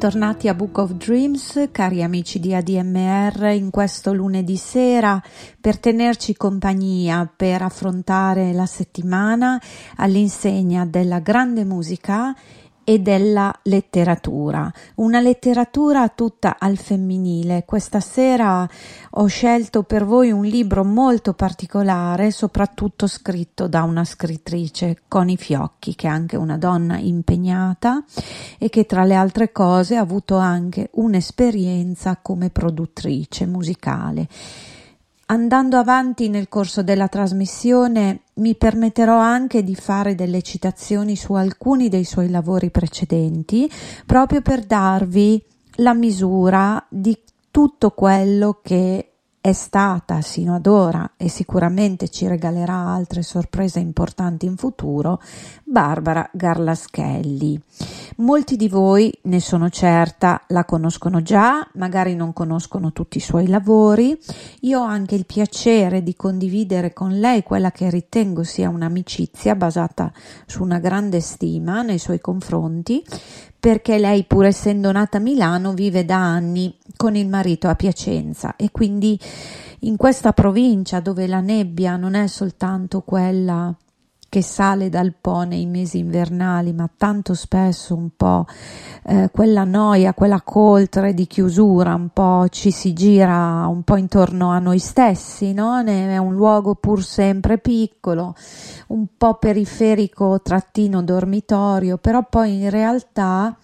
Bentornati a Book of Dreams, cari amici di ADMR, in questo lunedì sera per tenerci compagnia, per affrontare la settimana all'insegna della grande musica e della letteratura, una letteratura tutta al femminile. Questa sera ho scelto per voi un libro molto particolare, soprattutto scritto da una scrittrice, Connie Fiocchi, che è anche una donna impegnata e che tra le altre cose ha avuto anche un'esperienza come produttrice musicale. Andando avanti nel corso della trasmissione mi permetterò anche di fare delle citazioni su alcuni dei suoi lavori precedenti, proprio per darvi la misura di tutto quello che è stata sino ad ora e sicuramente ci regalerà altre sorprese importanti in futuro, Barbara Garlaschelli. Molti di voi, ne sono certa, la conoscono già, magari non conoscono tutti i suoi lavori. Io ho anche il piacere di condividere con lei quella che ritengo sia un'amicizia basata su una grande stima nei suoi confronti, perché lei, pur essendo nata a Milano, vive da anni con il marito a Piacenza. E quindi in questa provincia dove la nebbia non è soltanto quella che sale dal Po nei mesi invernali, ma tanto spesso un po' eh, quella noia, quella coltre di chiusura, un po' ci si gira un po' intorno a noi stessi, no? È un luogo pur sempre piccolo, un po' periferico, trattino dormitorio, però poi in realtà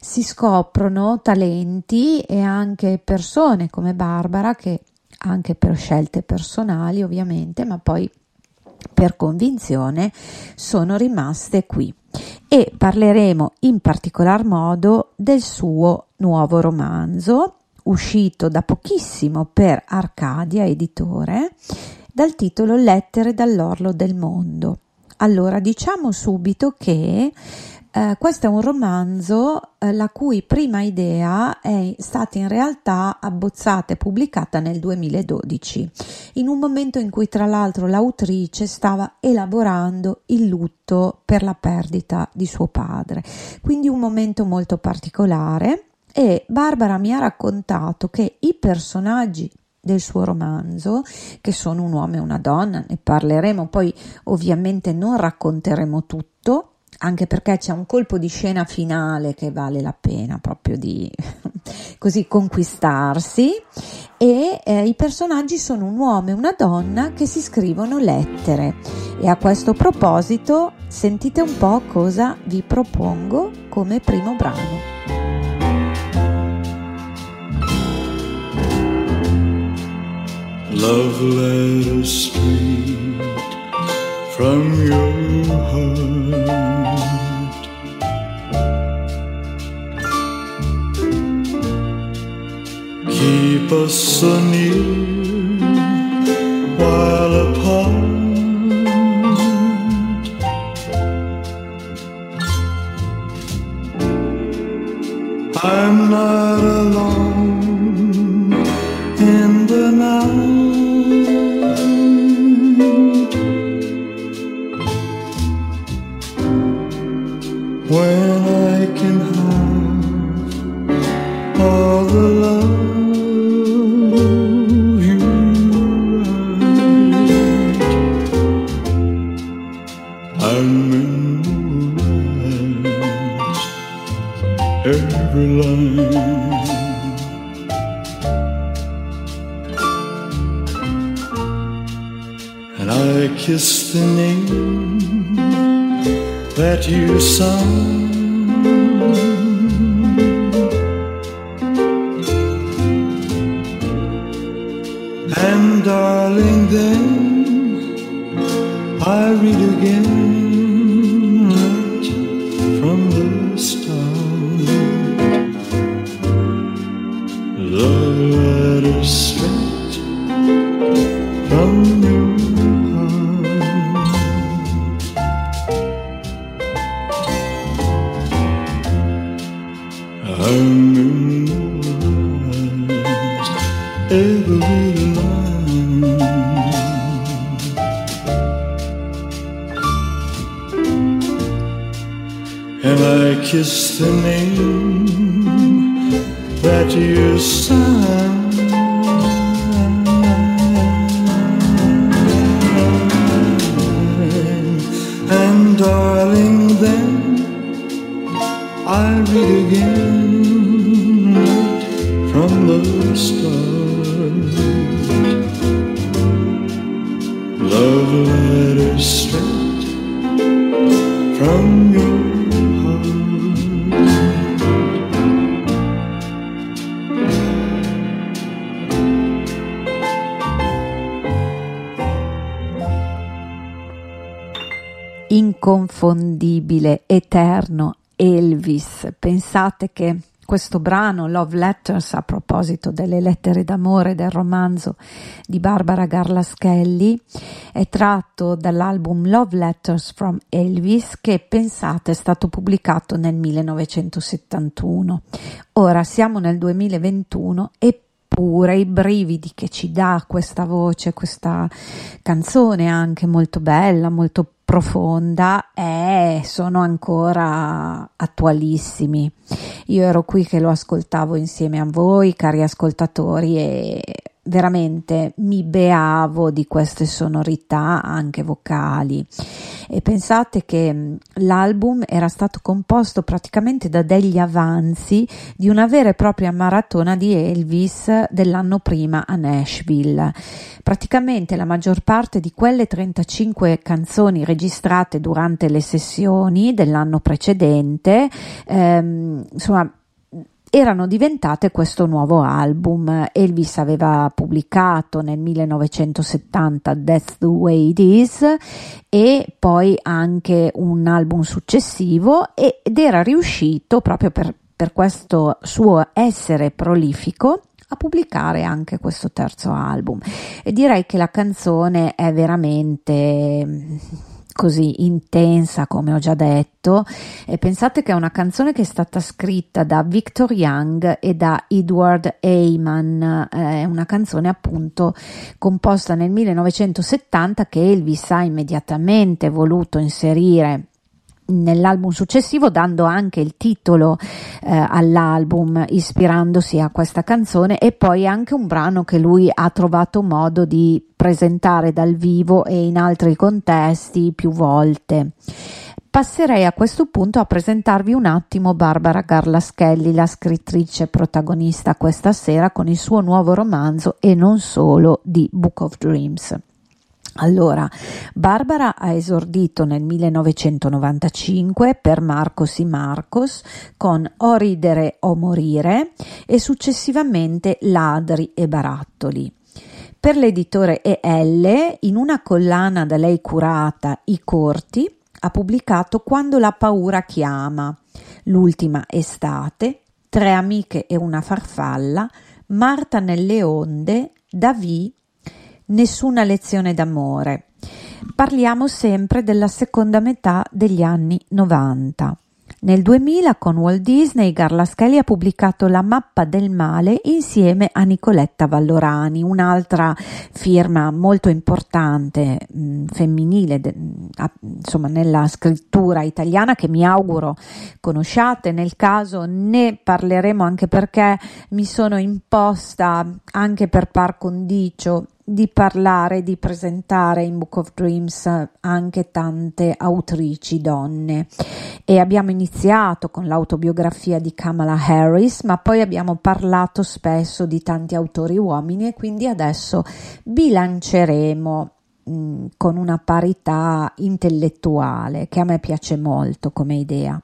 si scoprono talenti e anche persone come Barbara che anche per scelte personali ovviamente, ma poi per convinzione sono rimaste qui e parleremo in particolar modo del suo nuovo romanzo uscito da pochissimo per Arcadia Editore dal titolo Lettere dall'orlo del mondo. Allora diciamo subito che eh, questo è un romanzo eh, la cui prima idea è stata in realtà abbozzata e pubblicata nel 2012, in un momento in cui tra l'altro l'autrice stava elaborando il lutto per la perdita di suo padre. Quindi un momento molto particolare e Barbara mi ha raccontato che i personaggi del suo romanzo, che sono un uomo e una donna, ne parleremo, poi ovviamente non racconteremo tutto, anche perché c'è un colpo di scena finale che vale la pena proprio di così conquistarsi e eh, i personaggi sono un uomo e una donna che si scrivono lettere e a questo proposito sentite un po' cosa vi propongo come primo brano. Love letters straight from your heart. Keep us so near while apart. I'm not alone in the night. when kiss the name that you sung. And darling, then I read again Inconfondibile, eterno, Elvis. Pensate che questo brano, Love Letters, a proposito delle lettere d'amore del romanzo di Barbara Garlaschelli, è tratto dall'album Love Letters from Elvis che pensate è stato pubblicato nel 1971. Ora siamo nel 2021 e pure i brividi che ci dà questa voce, questa canzone anche molto bella, molto profonda, eh, sono ancora attualissimi. Io ero qui che lo ascoltavo insieme a voi, cari ascoltatori, e veramente mi beavo di queste sonorità anche vocali e pensate che mm, l'album era stato composto praticamente da degli avanzi di una vera e propria maratona di Elvis dell'anno prima a Nashville. Praticamente la maggior parte di quelle 35 canzoni registrate durante le sessioni dell'anno precedente, ehm, insomma, erano diventate questo nuovo album. Elvis aveva pubblicato nel 1970 That's the Way It Is e poi anche un album successivo ed era riuscito proprio per, per questo suo essere prolifico a pubblicare anche questo terzo album e direi che la canzone è veramente così intensa come ho già detto e pensate che è una canzone che è stata scritta da Victor Young e da Edward Heyman. È una canzone appunto composta nel 1970 che Elvis ha immediatamente voluto inserire nell'album successivo dando anche il titolo eh, all'album ispirandosi a questa canzone e poi anche un brano che lui ha trovato modo di presentare dal vivo e in altri contesti più volte passerei a questo punto a presentarvi un attimo Barbara Garlaschelli, la scrittrice protagonista questa sera con il suo nuovo romanzo e non solo di Book of Dreams. Allora, Barbara ha esordito nel 1995 per Marcos y Marcos con O ridere o morire e successivamente Ladri e barattoli. Per l'editore EL, in una collana da lei curata, I Corti, ha pubblicato Quando la paura chiama, L'ultima estate, Tre amiche e una farfalla, Marta nelle onde, Davì, Nessuna lezione d'amore. Parliamo sempre della seconda metà degli anni 90. Nel 2000 con Walt Disney Garlaschelli ha pubblicato La mappa del male insieme a Nicoletta Vallorani, un'altra firma molto importante mh, mm, femminile de, a, insomma nella scrittura italiana che mi auguro conosciate, nel caso ne parleremo anche perché mi sono imposta anche per par condicio di parlare, di presentare in Book of Dreams anche tante autrici donne. E abbiamo iniziato con l'autobiografia di Kamala Harris ma poi abbiamo parlato spesso di tanti autori uomini e quindi adesso bilanceremo mh, con una parità intellettuale che a me piace molto come idea.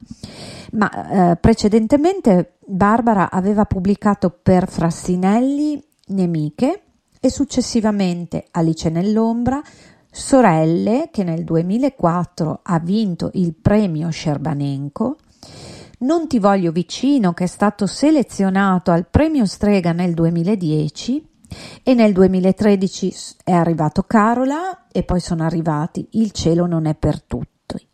Ma eh, precedentemente Barbara aveva pubblicato per Frassinelli Nemiche e successivamente Alice nell'ombra, Sorelle che nel 2004 ha vinto il premio Scerbanenko, Non ti voglio vicino che è stato selezionato al premio Strega nel 2010 e nel 2013 è arrivato Carola e poi sono arrivati Il cielo non è per tutti.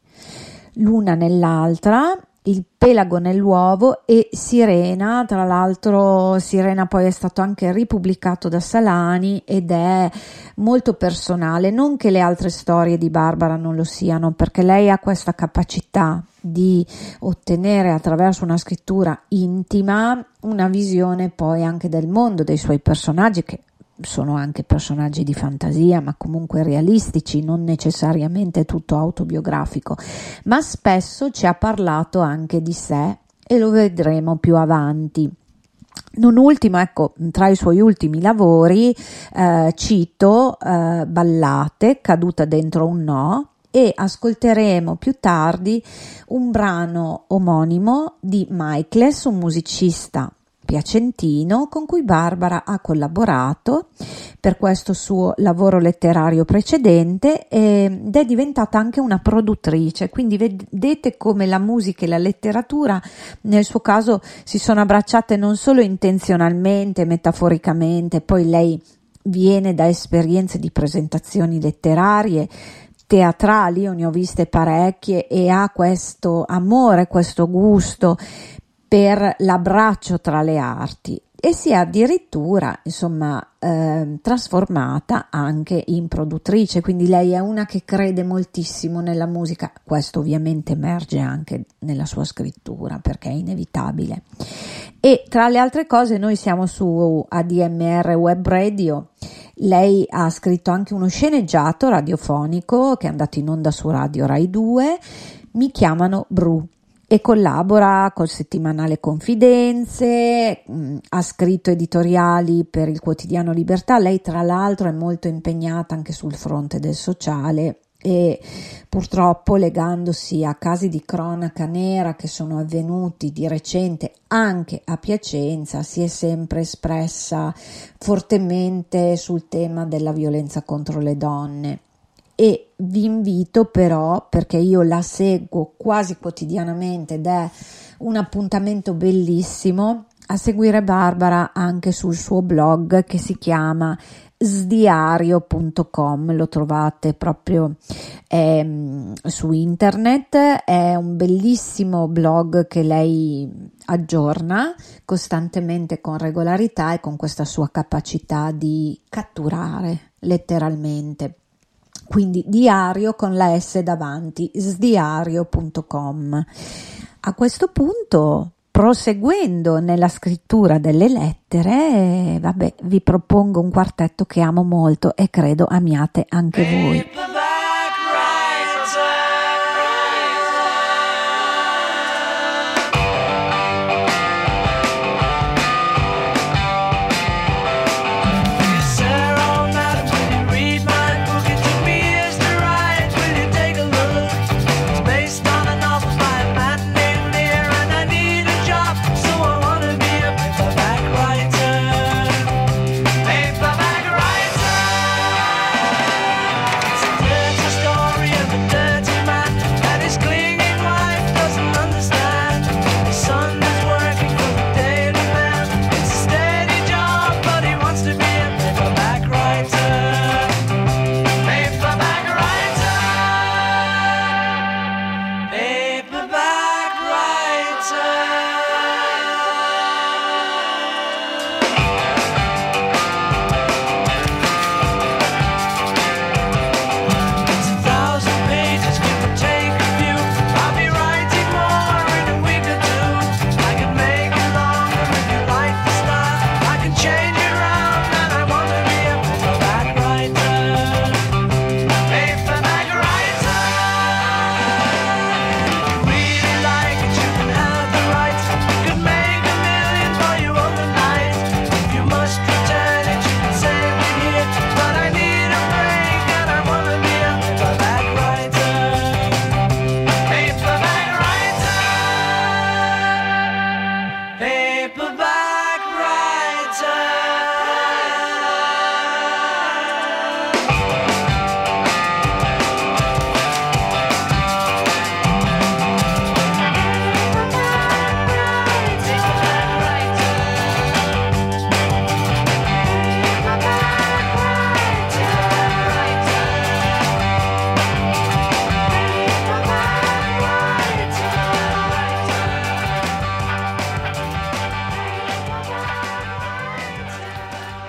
L'una nell'altra il pelago nell'uovo e Sirena, tra l'altro Sirena poi è stato anche ripubblicato da Salani ed è molto personale, non che le altre storie di Barbara non lo siano, perché lei ha questa capacità di ottenere attraverso una scrittura intima una visione poi anche del mondo dei suoi personaggi che sono anche personaggi di fantasia, ma comunque realistici, non necessariamente tutto autobiografico, ma spesso ci ha parlato anche di sé e lo vedremo più avanti. Non ultimo, ecco, tra i suoi ultimi lavori eh, cito eh, Ballate, caduta dentro un no, e ascolteremo più tardi un brano omonimo di Michaelis, un musicista piacentino con cui Barbara ha collaborato per questo suo lavoro letterario precedente ed è diventata anche una produttrice, quindi vedete come la musica e la letteratura nel suo caso si sono abbracciate non solo intenzionalmente, metaforicamente, poi lei viene da esperienze di presentazioni letterarie, teatrali, io ne ho viste parecchie e ha questo amore, questo gusto per l'abbraccio tra le arti e si è addirittura insomma eh, trasformata anche in produttrice. Quindi lei è una che crede moltissimo nella musica. Questo ovviamente emerge anche nella sua scrittura perché è inevitabile. E tra le altre cose noi siamo su ADMR Web Radio. Lei ha scritto anche uno sceneggiato radiofonico che è andato in onda su Radio Rai 2 mi chiamano Bru e collabora col settimanale Confidenze, mh, mm, ha scritto editoriali per il quotidiano Libertà, lei tra l'altro è molto impegnata anche sul fronte del sociale e purtroppo legandosi a casi di cronaca nera che sono avvenuti di recente anche a Piacenza si è sempre espressa fortemente sul tema della violenza contro le donne e vi invito però perché io la seguo quasi quotidianamente ed è un appuntamento bellissimo a seguire Barbara anche sul suo blog che si chiama sdiario.com lo trovate proprio eh, su internet. È un bellissimo blog che lei aggiorna costantemente con regolarità e con questa sua capacità di catturare letteralmente quindi diario con la S davanti, sdiario.com. A questo punto, proseguendo nella scrittura delle lettere, vabbè, vi propongo un quartetto che amo molto e credo amiate anche voi.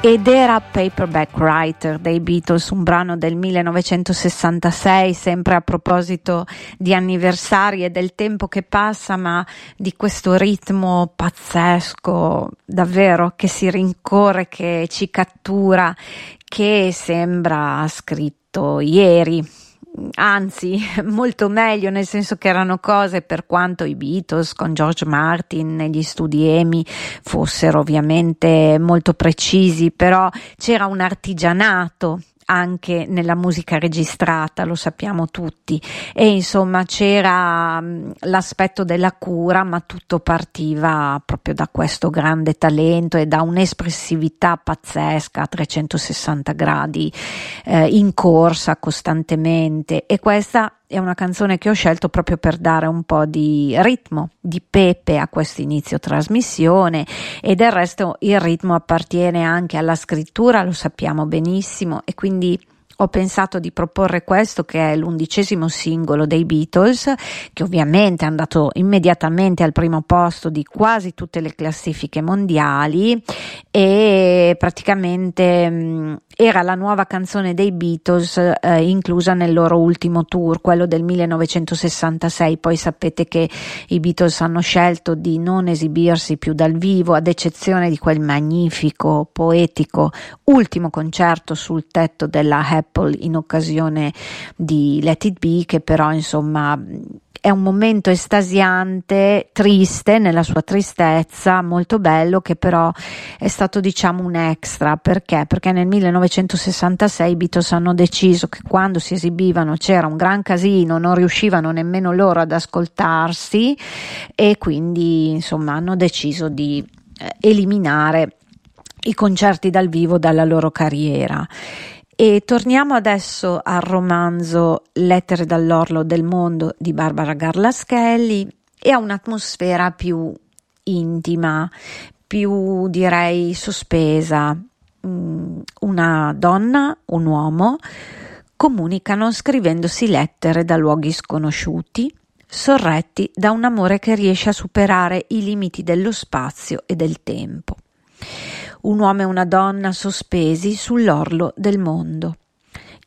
Ed era Paperback Writer dei Beatles, un brano del 1966, sempre a proposito di anniversari e del tempo che passa, ma di questo ritmo pazzesco, davvero che si rincorre, che ci cattura, che sembra scritto ieri anzi molto meglio nel senso che erano cose per quanto i Beatles con George Martin negli studi EMI fossero ovviamente molto precisi però c'era un artigianato anche nella musica registrata, lo sappiamo tutti, e insomma c'era mm, l'aspetto della cura, ma tutto partiva proprio da questo grande talento e da un'espressività pazzesca a 360 gradi eh, in corsa costantemente. E questa è una canzone che ho scelto proprio per dare un po' di ritmo, di pepe a questo inizio trasmissione e del resto il ritmo appartiene anche alla scrittura, lo sappiamo benissimo e quindi ho pensato di proporre questo che è l'undicesimo singolo dei Beatles, che ovviamente è andato immediatamente al primo posto di quasi tutte le classifiche mondiali e praticamente mh, era la nuova canzone dei Beatles eh, inclusa nel loro ultimo tour, quello del 1966. Poi sapete che i Beatles hanno scelto di non esibirsi più dal vivo, ad eccezione di quel magnifico, poetico ultimo concerto sul tetto della Happy Apple in occasione di Let It Be, che però insomma è un momento estasiante, triste nella sua tristezza, molto bello, che però è stato diciamo un extra. Perché? Perché nel 1966 i Beatles hanno deciso che quando si esibivano c'era un gran casino, non riuscivano nemmeno loro ad ascoltarsi e quindi insomma hanno deciso di eh, eliminare i concerti dal vivo dalla loro carriera e torniamo adesso al romanzo Lettere dall'orlo del mondo di Barbara Garlaschelli e a un'atmosfera più intima, più direi sospesa. Mm, una donna, un uomo comunicano scrivendosi lettere da luoghi sconosciuti, sorretti da un amore che riesce a superare i limiti dello spazio e del tempo un uomo e una donna sospesi sull'orlo del mondo.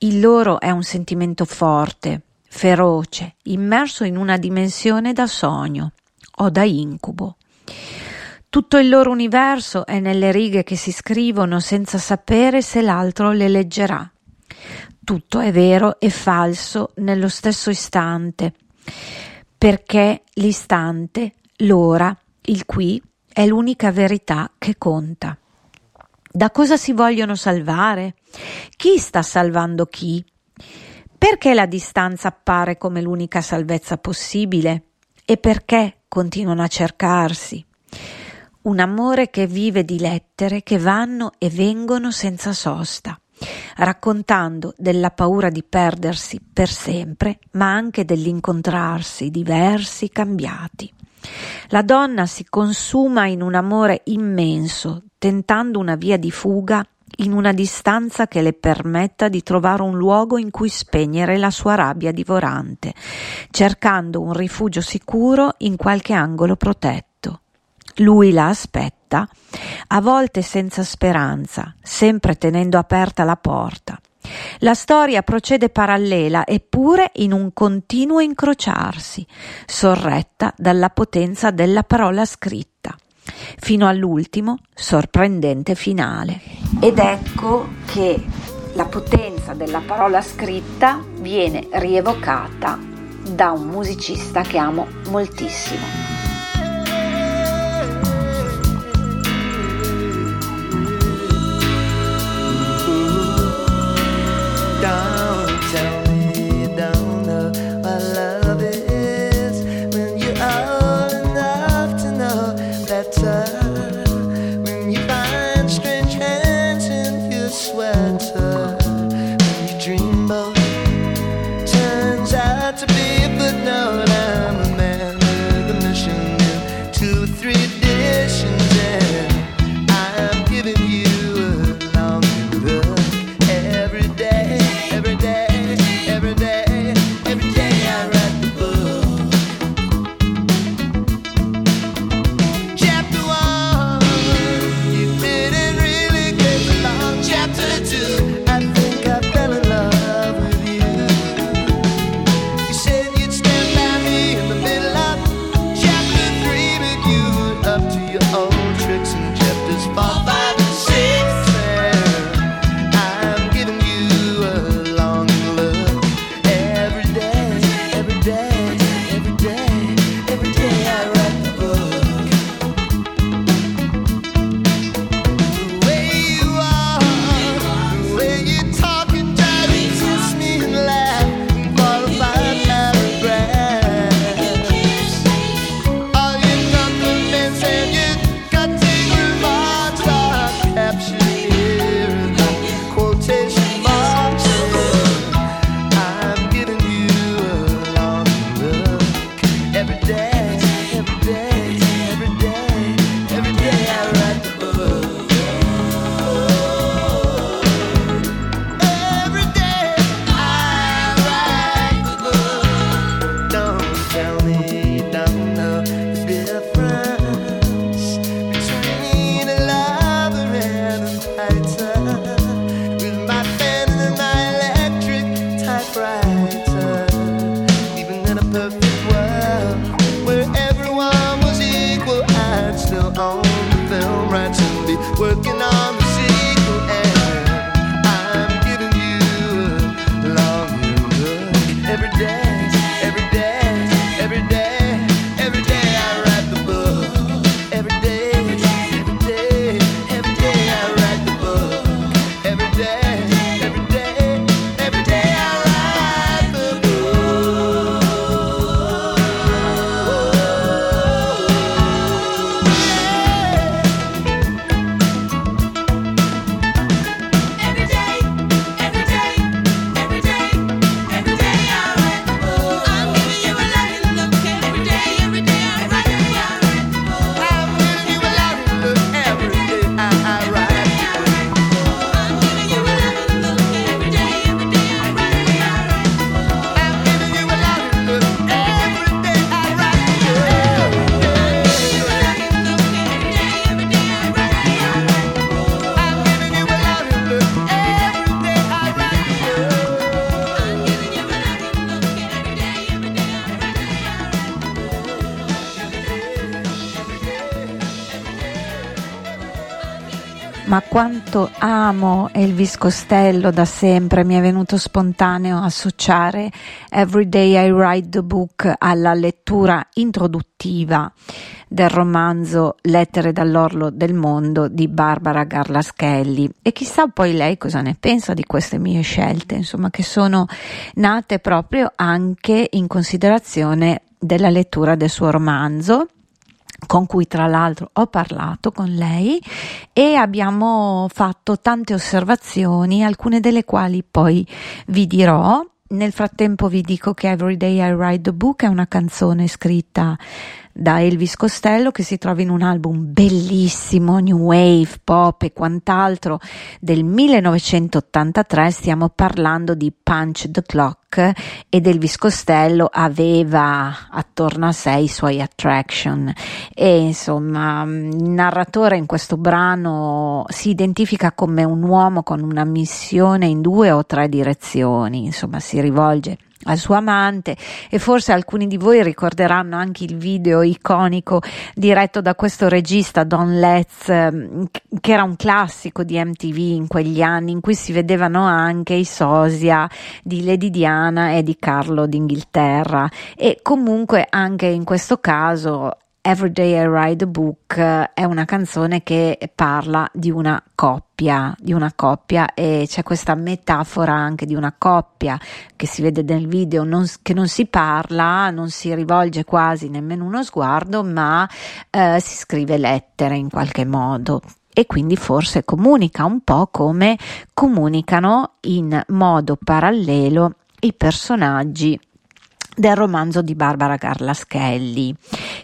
Il loro è un sentimento forte, feroce, immerso in una dimensione da sogno o da incubo. Tutto il loro universo è nelle righe che si scrivono senza sapere se l'altro le leggerà. Tutto è vero e falso nello stesso istante, perché l'istante, l'ora, il qui è l'unica verità che conta. Da cosa si vogliono salvare? Chi sta salvando chi? Perché la distanza appare come l'unica salvezza possibile? E perché continuano a cercarsi? Un amore che vive di lettere che vanno e vengono senza sosta, raccontando della paura di perdersi per sempre, ma anche dell'incontrarsi diversi, cambiati. La donna si consuma in un amore immenso, tentando una via di fuga in una distanza che le permetta di trovare un luogo in cui spegnere la sua rabbia divorante, cercando un rifugio sicuro in qualche angolo protetto. Lui la aspetta, a volte senza speranza, sempre tenendo aperta la porta. La storia procede parallela eppure in un continuo incrociarsi, sorretta dalla potenza della parola scritta fino all'ultimo sorprendente finale. Ed ecco che la potenza della parola scritta viene rievocata da un musicista che amo moltissimo. better amo Elvis Costello da sempre, mi è venuto spontaneo associare Every Day I Write the Book alla lettura introduttiva del romanzo Lettere dall'orlo del mondo di Barbara Garlaschelli. E chissà poi lei cosa ne pensa di queste mie scelte, insomma che sono nate proprio anche in considerazione della lettura del suo romanzo con cui tra l'altro ho parlato con lei e abbiamo fatto tante osservazioni, alcune delle quali poi vi dirò. Nel frattempo vi dico che Every Day I Write the Book è una canzone scritta da Elvis Costello che si trova in un album bellissimo, New Wave, Pop e quant'altro del 1983, stiamo parlando di Punch the Clock ed Elvis Costello aveva attorno a sé i suoi attraction. E insomma il narratore in questo brano si identifica come un uomo con una missione in due o tre direzioni, insomma si rivolge al suo amante e forse alcuni di voi ricorderanno anche il video iconico diretto da questo regista Don Letts ehm, che era un classico di MTV in quegli anni in cui si vedevano anche i sosia di Lady Diana e di Carlo d'Inghilterra. E comunque anche in questo caso Every Day I Write a Book è una canzone che parla di una coppia, di una coppia e c'è questa metafora anche di una coppia che si vede nel video non, che non si parla, non si rivolge quasi nemmeno uno sguardo, ma eh, si scrive lettere in qualche modo. E quindi forse comunica un po' come comunicano in modo parallelo i personaggi del romanzo di Barbara Garlaschelli,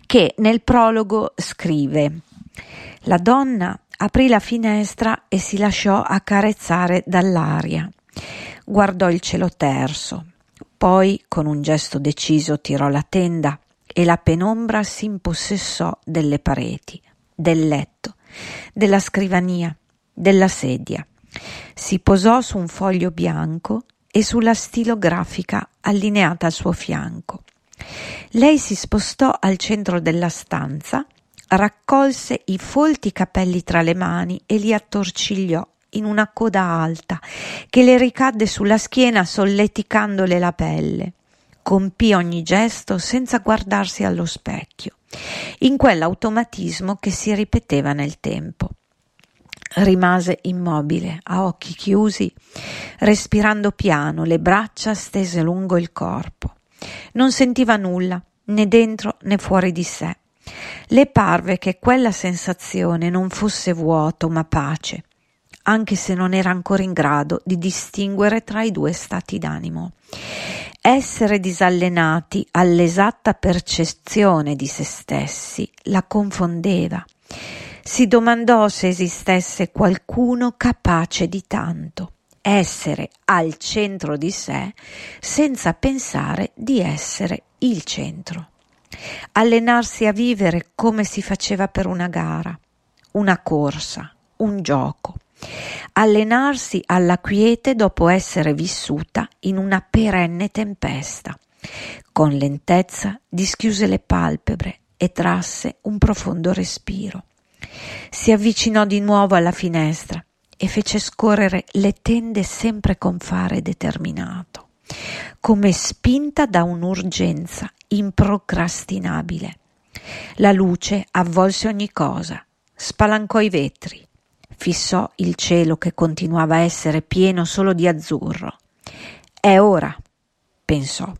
che nel prologo scrive La donna aprì la finestra e si lasciò accarezzare dall'aria. Guardò il cielo terso, poi con un gesto deciso tirò la tenda e la penombra si impossessò delle pareti, del letto, della scrivania, della sedia. Si posò su un foglio bianco e sulla stilografica allineata al suo fianco. Lei si spostò al centro della stanza, raccolse i folti capelli tra le mani e li attorcigliò in una coda alta che le ricadde sulla schiena solleticandole la pelle. Compì ogni gesto senza guardarsi allo specchio, in quell'automatismo che si ripeteva nel tempo. Rimase immobile, a occhi chiusi, respirando piano, le braccia stese lungo il corpo. Non sentiva nulla, né dentro né fuori di sé. Le parve che quella sensazione non fosse vuoto, ma pace, anche se non era ancora in grado di distinguere tra i due stati d'animo. Essere disallenati all'esatta percezione di se stessi la confondeva. Si domandò se esistesse qualcuno capace di tanto, essere al centro di sé senza pensare di essere il centro. Allenarsi a vivere come si faceva per una gara, una corsa, un gioco allenarsi alla quiete dopo essere vissuta in una perenne tempesta. Con lentezza dischiuse le palpebre e trasse un profondo respiro. Si avvicinò di nuovo alla finestra e fece scorrere le tende sempre con fare determinato, come spinta da un'urgenza improcrastinabile. La luce avvolse ogni cosa, spalancò i vetri, fissò il cielo che continuava a essere pieno solo di azzurro. È ora, pensò.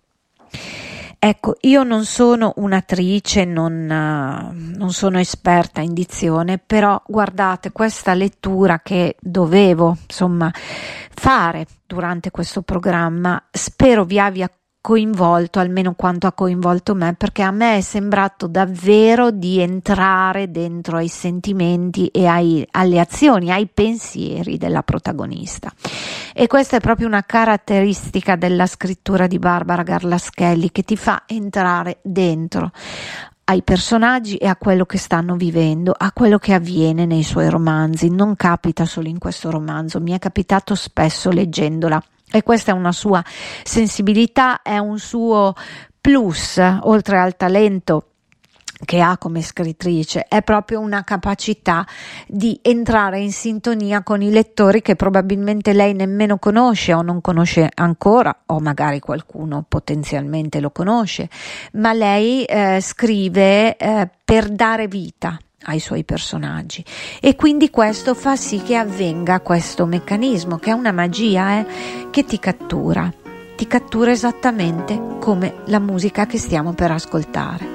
Ecco, io non sono un'attrice, non, uh, non, sono esperta in dizione, però guardate questa lettura che dovevo, insomma, fare durante questo programma, spero vi abbia coinvolto almeno quanto ha coinvolto me perché a me è sembrato davvero di entrare dentro ai sentimenti e ai, alle azioni, ai pensieri della protagonista. E questa è proprio una caratteristica della scrittura di Barbara Garlaschelli che ti fa entrare dentro ai personaggi e a quello che stanno vivendo, a quello che avviene nei suoi romanzi. Non capita solo in questo romanzo, mi è capitato spesso leggendola e questa è una sua sensibilità, è un suo plus, oltre al talento che ha come scrittrice. È proprio una capacità di entrare in sintonia con i lettori che probabilmente lei nemmeno conosce o non conosce ancora o magari qualcuno potenzialmente lo conosce. Ma lei eh, scrive eh, per dare vita ai suoi personaggi e quindi questo fa sì che avvenga questo meccanismo che è una magia eh, che ti cattura, ti cattura esattamente come la musica che stiamo per ascoltare.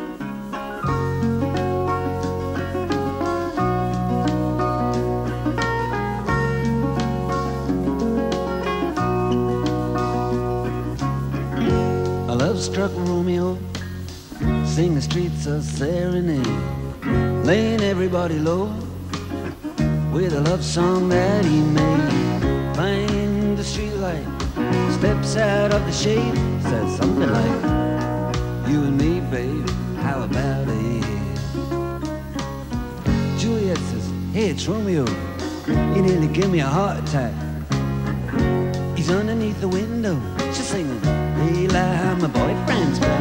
A love struck Romeo, sing the streets a serenade. Laying everybody low with a love song that he made. Find the streetlight, steps out of the shade, says something like, "You and me, babe, how about it?" Juliet says, "Hey, it's Romeo. You nearly give me a heart attack." He's underneath the window, she's singing, "Hey, lie, my boyfriend's back."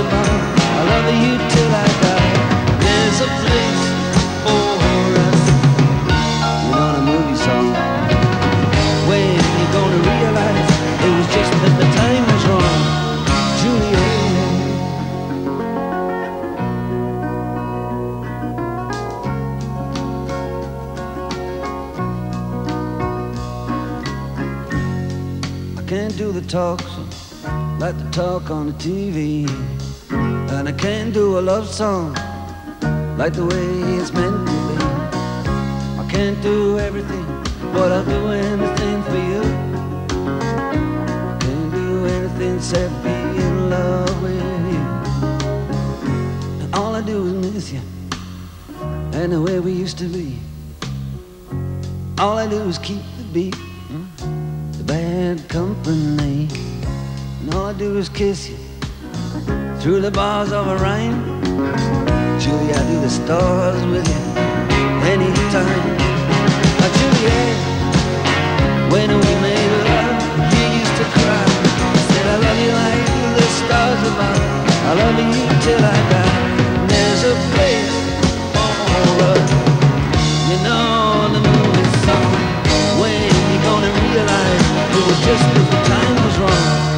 I love you till I die. There's a place for us. You know movie song. When you gonna realize it was just that the time was wrong. Juliet. I can't do the talks like the talk on the TV. And I can't do a love song like the way it's meant to be. I can't do everything, but I'll do anything for you. Can't do anything except be in love with you. And all I do is miss you, and the way we used to be. All I do is keep the beat, the bad company. And all I do is kiss you through the bars of a rhyme. Julie, I do the stars with you anytime. Now, Juliet, when we made love, you used to cry. I Said, I love you like the stars above. I love you till I die. And there's a place for us. You know the movie song. When you gonna realize it was just 'cause the time was wrong.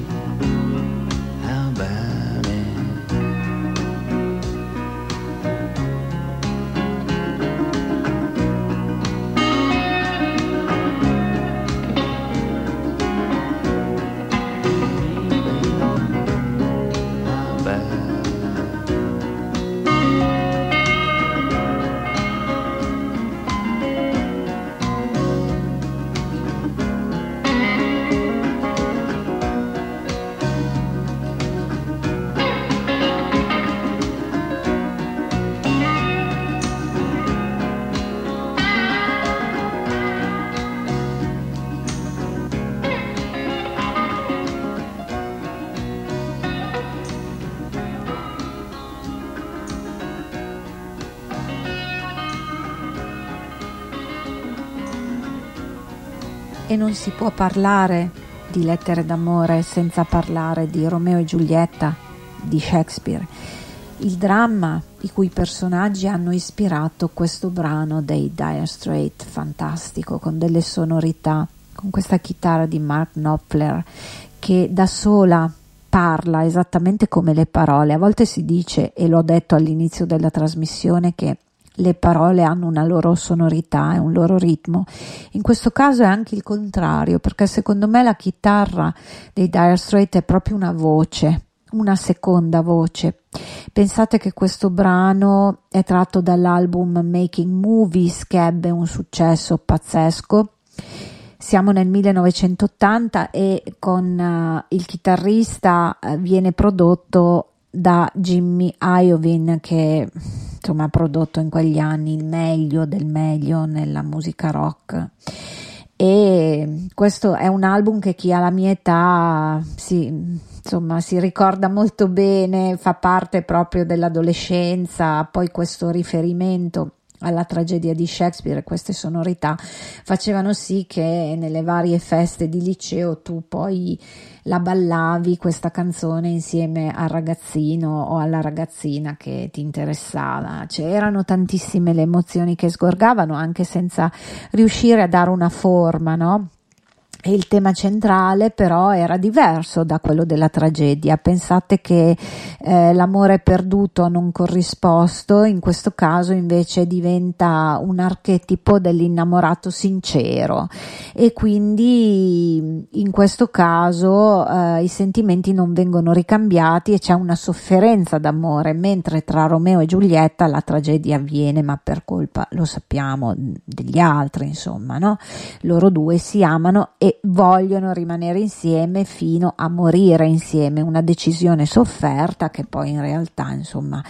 non si può parlare di lettere d'amore senza parlare di Romeo e Giulietta di Shakespeare, il dramma i cui personaggi hanno ispirato questo brano dei Dire Straits, fantastico, con delle sonorità, con questa chitarra di Mark Knopfler che da sola parla esattamente come le parole. A volte si dice, e l'ho detto all'inizio della trasmissione, che le parole hanno una loro sonorità e un loro ritmo. In questo caso è anche il contrario, perché secondo me la chitarra dei Dire Straits è proprio una voce, una seconda voce. Pensate che questo brano è tratto dall'album Making Movies che ebbe un successo pazzesco. Siamo nel 1980 e con uh, il chitarrista uh, viene prodotto da Jimmy Iovine che insomma ha prodotto in quegli anni il meglio del meglio nella musica rock. E questo è un album che chi ha la mia età si, insomma, si ricorda molto bene, fa parte proprio dell'adolescenza, poi questo riferimento alla tragedia di Shakespeare queste sonorità facevano sì che nelle varie feste di liceo tu poi la ballavi questa canzone insieme al ragazzino o alla ragazzina che ti interessava. C'erano tantissime le emozioni che sgorgavano anche senza riuscire a dare una forma, no? Il tema centrale però era diverso da quello della tragedia. Pensate che eh, l'amore perduto non corrisposto in questo caso invece diventa un archetipo dell'innamorato sincero e quindi in questo caso eh, i sentimenti non vengono ricambiati e c'è una sofferenza d'amore, mentre tra Romeo e Giulietta la tragedia avviene ma per colpa, lo sappiamo, degli altri, insomma, no? Loro due si amano e vogliono rimanere insieme fino a morire insieme, una decisione sofferta che poi in realtà insomma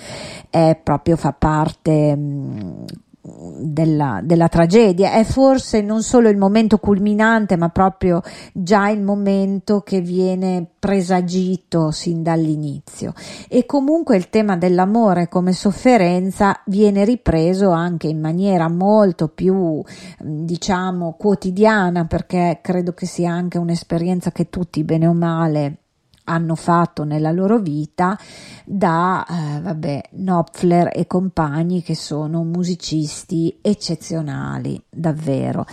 è proprio fa parte mh, della, della, tragedia, è forse non solo il momento culminante, ma proprio già il momento che viene presagito sin dall'inizio. E comunque il tema dell'amore come sofferenza viene ripreso anche in maniera molto più, diciamo, quotidiana, perché credo che sia anche un'esperienza che tutti, bene o male, hanno fatto nella loro vita da eh, vabbè, Knopfler e compagni che sono musicisti eccezionali davvero.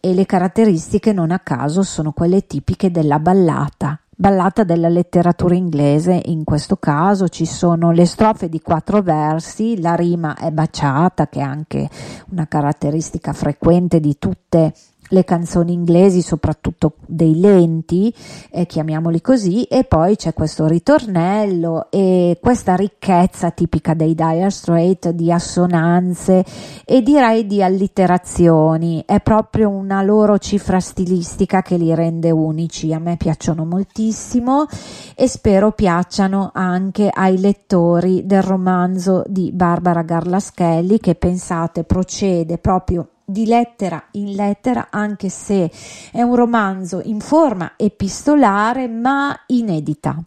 E le caratteristiche non a caso sono quelle tipiche della ballata ballata della letteratura inglese. In questo caso ci sono le strofe di quattro versi la rima è baciata che è anche una caratteristica frequente di tutte le canzoni inglesi, soprattutto dei lenti, eh, chiamiamoli così, e poi c'è questo ritornello e questa ricchezza tipica dei Dire Straits di assonanze e direi di allitterazioni. È proprio una loro cifra stilistica che li rende unici. A me piacciono moltissimo e spero piacciono anche ai lettori del romanzo di Barbara Garlaschelli che pensate procede proprio di lettera in lettera, anche se è un romanzo in forma epistolare ma inedita.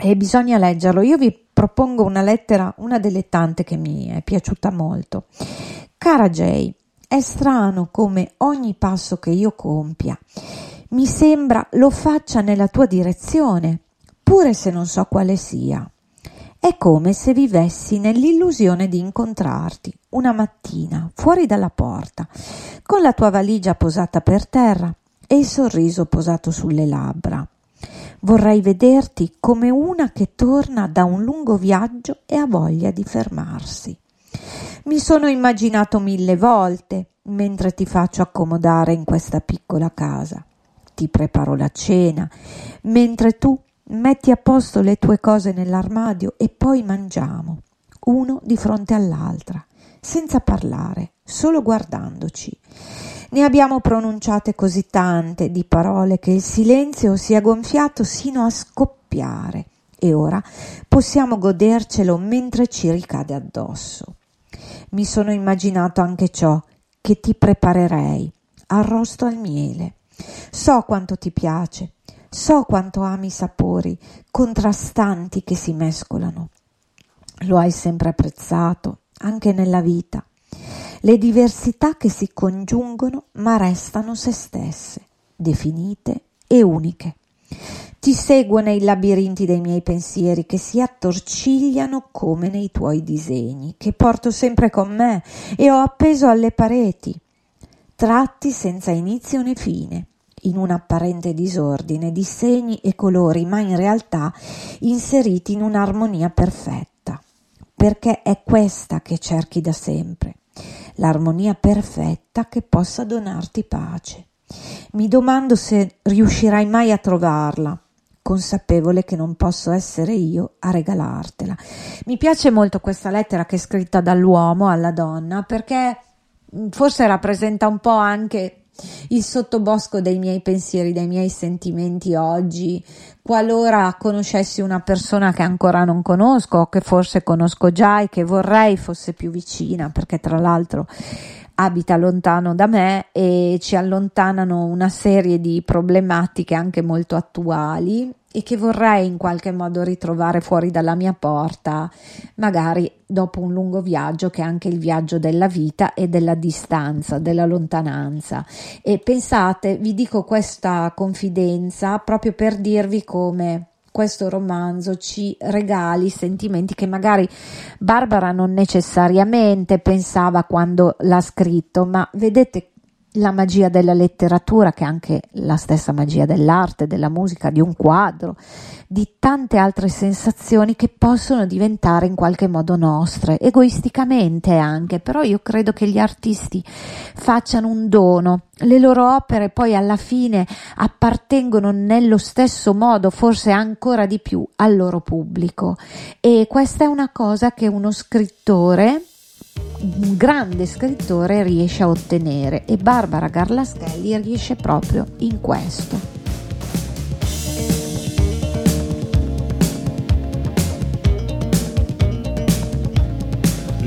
E bisogna leggerlo. Io vi propongo una lettera, una delle tante che mi è piaciuta molto. Cara Jay, è strano come ogni passo che io compia mi sembra lo faccia nella tua direzione, pure se non so quale sia. È come se vivessi nell'illusione di incontrarti una mattina fuori dalla porta, con la tua valigia posata per terra e il sorriso posato sulle labbra. Vorrei vederti come una che torna da un lungo viaggio e ha voglia di fermarsi. Mi sono immaginato mille volte mentre ti faccio accomodare in questa piccola casa. Ti preparo la cena, mentre tu metti a posto le tue cose nell'armadio e poi mangiamo, uno di fronte all'altra, senza parlare, solo guardandoci. Ne abbiamo pronunciate così tante di parole che il silenzio si è gonfiato sino a scoppiare e ora possiamo godercelo mentre ci ricade addosso. Mi sono immaginato anche ciò che ti preparerei, arrosto al miele. So quanto ti piace, So quanto ami i sapori contrastanti che si mescolano. Lo hai sempre apprezzato, anche nella vita. Le diversità che si congiungono ma restano se stesse, definite e uniche. Ti seguo nei labirinti dei miei pensieri che si attorcigliano come nei tuoi disegni, che porto sempre con me e ho appeso alle pareti, tratti senza inizio né fine, in un apparente disordine di segni e colori, ma in realtà inseriti in un'armonia perfetta, perché è questa che cerchi da sempre, l'armonia perfetta che possa donarti pace. Mi domando se riuscirai mai a trovarla, consapevole che non posso essere io a regalartela. Mi piace molto questa lettera che è scritta dall'uomo alla donna perché forse rappresenta un po' anche il sottobosco dei miei pensieri, dei miei sentimenti oggi, qualora conoscessi una persona che ancora non conosco che forse conosco già e che vorrei fosse più vicina, perché tra l'altro abita lontano da me e ci allontanano una serie di problematiche anche molto attuali e che vorrei in qualche modo ritrovare fuori dalla mia porta, magari dopo un lungo viaggio che è anche il viaggio della vita e della distanza, della lontananza. E pensate, vi dico questa confidenza proprio per dirvi come questo romanzo ci regali sentimenti che magari Barbara non necessariamente pensava quando l'ha scritto, ma vedete la magia della letteratura, che è anche la stessa magia dell'arte, della musica, di un quadro, di tante altre sensazioni che possono diventare in qualche modo nostre, egoisticamente anche, però io credo che gli artisti facciano un dono, le loro opere poi alla fine appartengono nello stesso modo, forse ancora di più, al loro pubblico. E questa è una cosa che uno scrittore un grande scrittore riesce a ottenere e Barbara Garlaschelli riesce proprio in questo.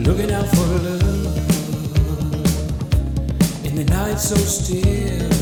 Looking out for love in the night so still.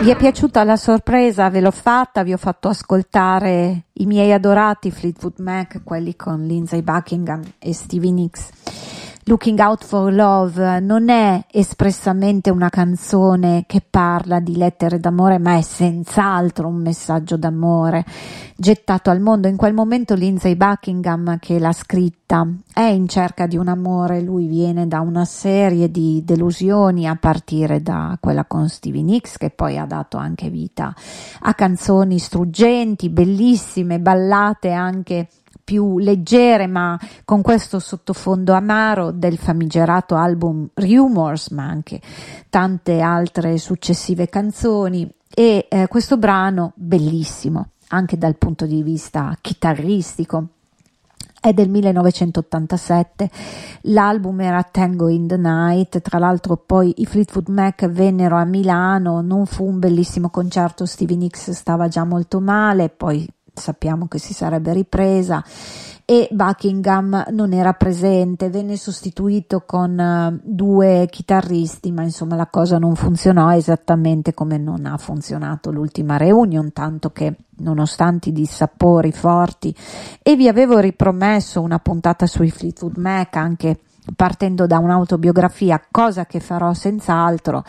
Vi è piaciuta la sorpresa? Ve l'ho fatta, vi ho fatto ascoltare i miei adorati Fleetwood Mac, quelli con Lindsay Buckingham e Stevie Nicks. Looking Out for Love non è espressamente una canzone che parla di lettere d'amore, ma è senz'altro un messaggio d'amore gettato al mondo. In quel momento Lindsay Buckingham che l'ha scritta è in cerca di un amore, lui viene da una serie di delusioni a partire da quella con Stevie Nicks che poi ha dato anche vita a canzoni struggenti, bellissime, ballate anche più leggere ma con questo sottofondo amaro del famigerato album Rumors ma anche tante altre successive canzoni. E eh, questo brano bellissimo anche dal punto di vista chitarristico è del 1987, l'album era Tango in the Night, tra l'altro poi i Fleetwood Mac vennero a Milano, non fu un bellissimo concerto, Stevie Nicks stava già molto male, poi sappiamo che si sarebbe ripresa e Buckingham non era presente, venne sostituito con uh, due chitarristi, ma insomma la cosa non funzionò esattamente come non ha funzionato l'ultima reunion, tanto che nonostante i dissapori forti e vi avevo ripromesso una puntata sui Fleetwood Mac anche partendo da un'autobiografia, cosa che farò senz'altro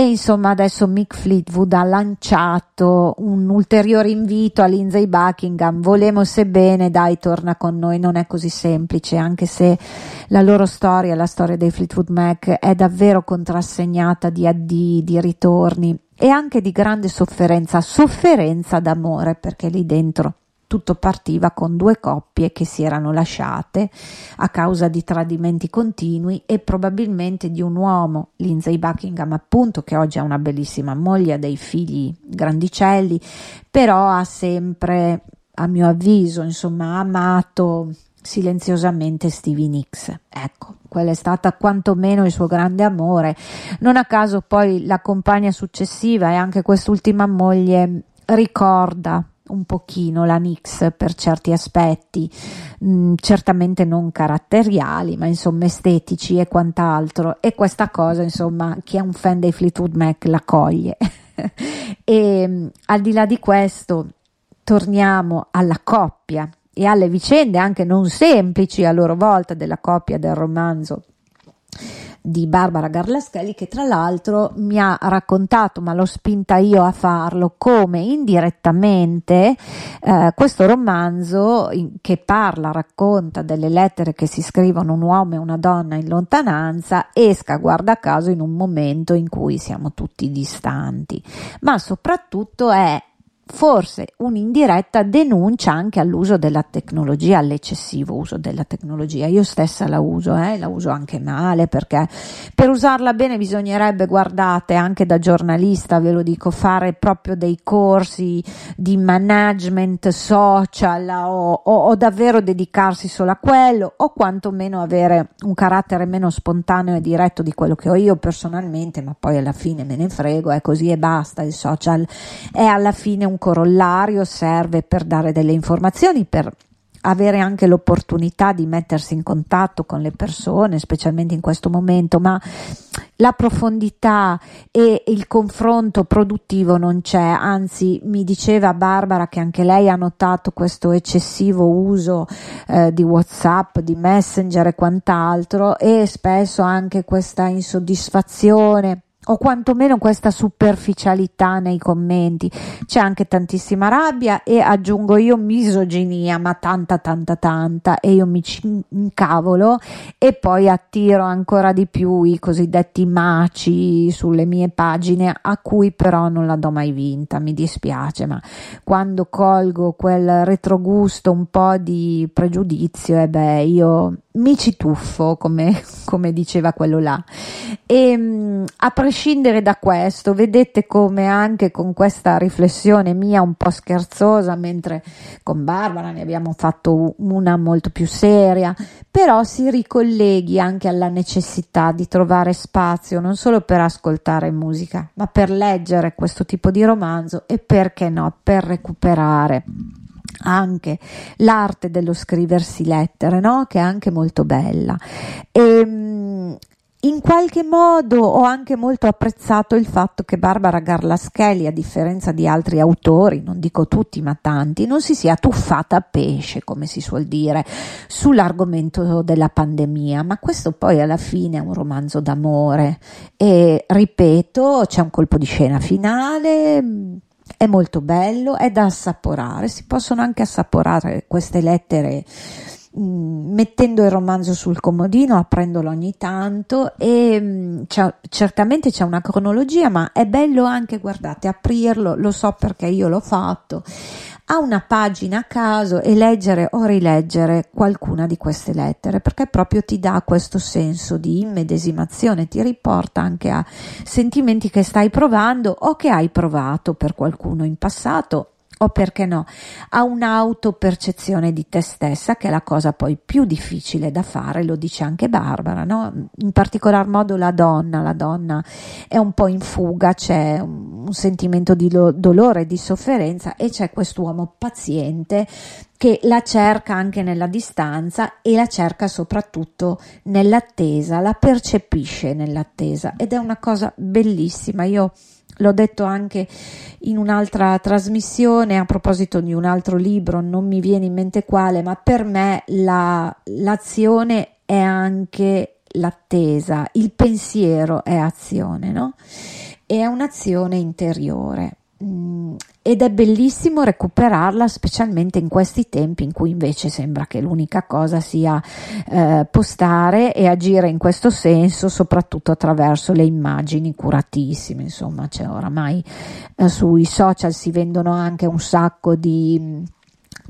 e insomma adesso Mick Fleetwood ha lanciato un ulteriore invito a Lindsay Buckingham, volemo sebbene, dai torna con noi, non è così semplice, anche se la loro storia, la storia dei Fleetwood Mac è davvero contrassegnata di addii, di ritorni e anche di grande sofferenza, sofferenza d'amore perché lì dentro tutto partiva con due coppie che si erano lasciate a causa di tradimenti continui e probabilmente di un uomo, Lindsay Buckingham appunto, che oggi ha una bellissima moglie, ha dei figli grandicelli, però ha sempre, a mio avviso, insomma, amato silenziosamente Stevie Nicks. Ecco, quella è stata quantomeno il suo grande amore. Non a caso poi la compagna successiva e anche quest'ultima moglie ricorda un pochino la Nix per certi aspetti, mh, mm, certamente non caratteriali, ma insomma estetici e quant'altro. E questa cosa, insomma, chi è un fan dei Fleetwood Mac la coglie. e mm, al di là di questo, torniamo alla coppia e alle vicende anche non semplici a loro volta della coppia del romanzo di Barbara Garlaschelli che tra l'altro mi ha raccontato, ma l'ho spinta io a farlo, come indirettamente eh, questo romanzo in, che parla, racconta delle lettere che si scrivono un uomo e una donna in lontananza esca guarda caso in un momento in cui siamo tutti distanti, ma soprattutto è forse un'indiretta denuncia anche all'uso della tecnologia, all'eccessivo uso della tecnologia. Io stessa la uso, eh, la uso anche male perché per usarla bene bisognerebbe, guardate, anche da giornalista ve lo dico, fare proprio dei corsi di management social o, o, o davvero dedicarsi solo a quello o quantomeno avere un carattere meno spontaneo e diretto di quello che ho io personalmente, ma poi alla fine me ne frego, è così e basta, il social è alla fine un corollario serve per dare delle informazioni, per avere anche l'opportunità di mettersi in contatto con le persone, specialmente in questo momento, ma la profondità e il confronto produttivo non c'è, anzi mi diceva Barbara che anche lei ha notato questo eccessivo uso eh, di Whatsapp, di Messenger e quant'altro e spesso anche questa insoddisfazione o quantomeno questa superficialità nei commenti. C'è anche tantissima rabbia e aggiungo io misoginia, ma tanta tanta tanta e io mi incavolo e poi attiro ancora di più i cosiddetti maci sulle mie pagine a cui però non la do mai vinta, mi dispiace, ma quando colgo quel retrogusto un po' di pregiudizio, e eh beh, io mi ci tuffo, come, come diceva quello là. E mm, a prescindere da questo, vedete come anche con questa riflessione mia un po' scherzosa, mentre con Barbara ne abbiamo fatto una molto più seria, però si ricolleghi anche alla necessità di trovare spazio non solo per ascoltare musica, ma per leggere questo tipo di romanzo e perché no, per recuperare anche l'arte dello scriversi lettere, no? che è anche molto bella. E, ehm, in qualche modo ho anche molto apprezzato il fatto che Barbara Garlaschelli, a differenza di altri autori, non dico tutti ma tanti, non si sia tuffata a pesce, come si suol dire, sull'argomento della pandemia, ma questo poi alla fine è un romanzo d'amore e ripeto, c'è un colpo di scena finale, è molto bello, è da assaporare, si possono anche assaporare queste lettere mettendo il romanzo sul comodino, aprendolo ogni tanto e c'è, certamente c'è una cronologia, ma è bello anche, guardate, aprirlo, lo so perché io l'ho fatto, a una pagina a caso e leggere o rileggere qualcuna di queste lettere perché proprio ti dà questo senso di immedesimazione, ti riporta anche a sentimenti che stai provando o che hai provato per qualcuno in passato o perché no, a un'autopercezione di te stessa, che è la cosa poi più difficile da fare, lo dice anche Barbara, no? In particolar modo la donna, la donna è un po' in fuga, c'è un, sentimento di lo, dolore, di sofferenza e c'è quest'uomo paziente che la cerca anche nella distanza e la cerca soprattutto nell'attesa, la percepisce nell'attesa ed è una cosa bellissima. Io l'ho detto anche in un'altra trasmissione a proposito di un altro libro, non mi viene in mente quale, ma per me la, l'azione è anche l'attesa, il pensiero è azione, no? È un'azione interiore. Mm, ed è bellissimo recuperarla specialmente in questi tempi in cui invece sembra che l'unica cosa sia eh, postare e agire in questo senso soprattutto attraverso le immagini curatissime insomma cioè oramai eh, sui social si vendono anche un sacco di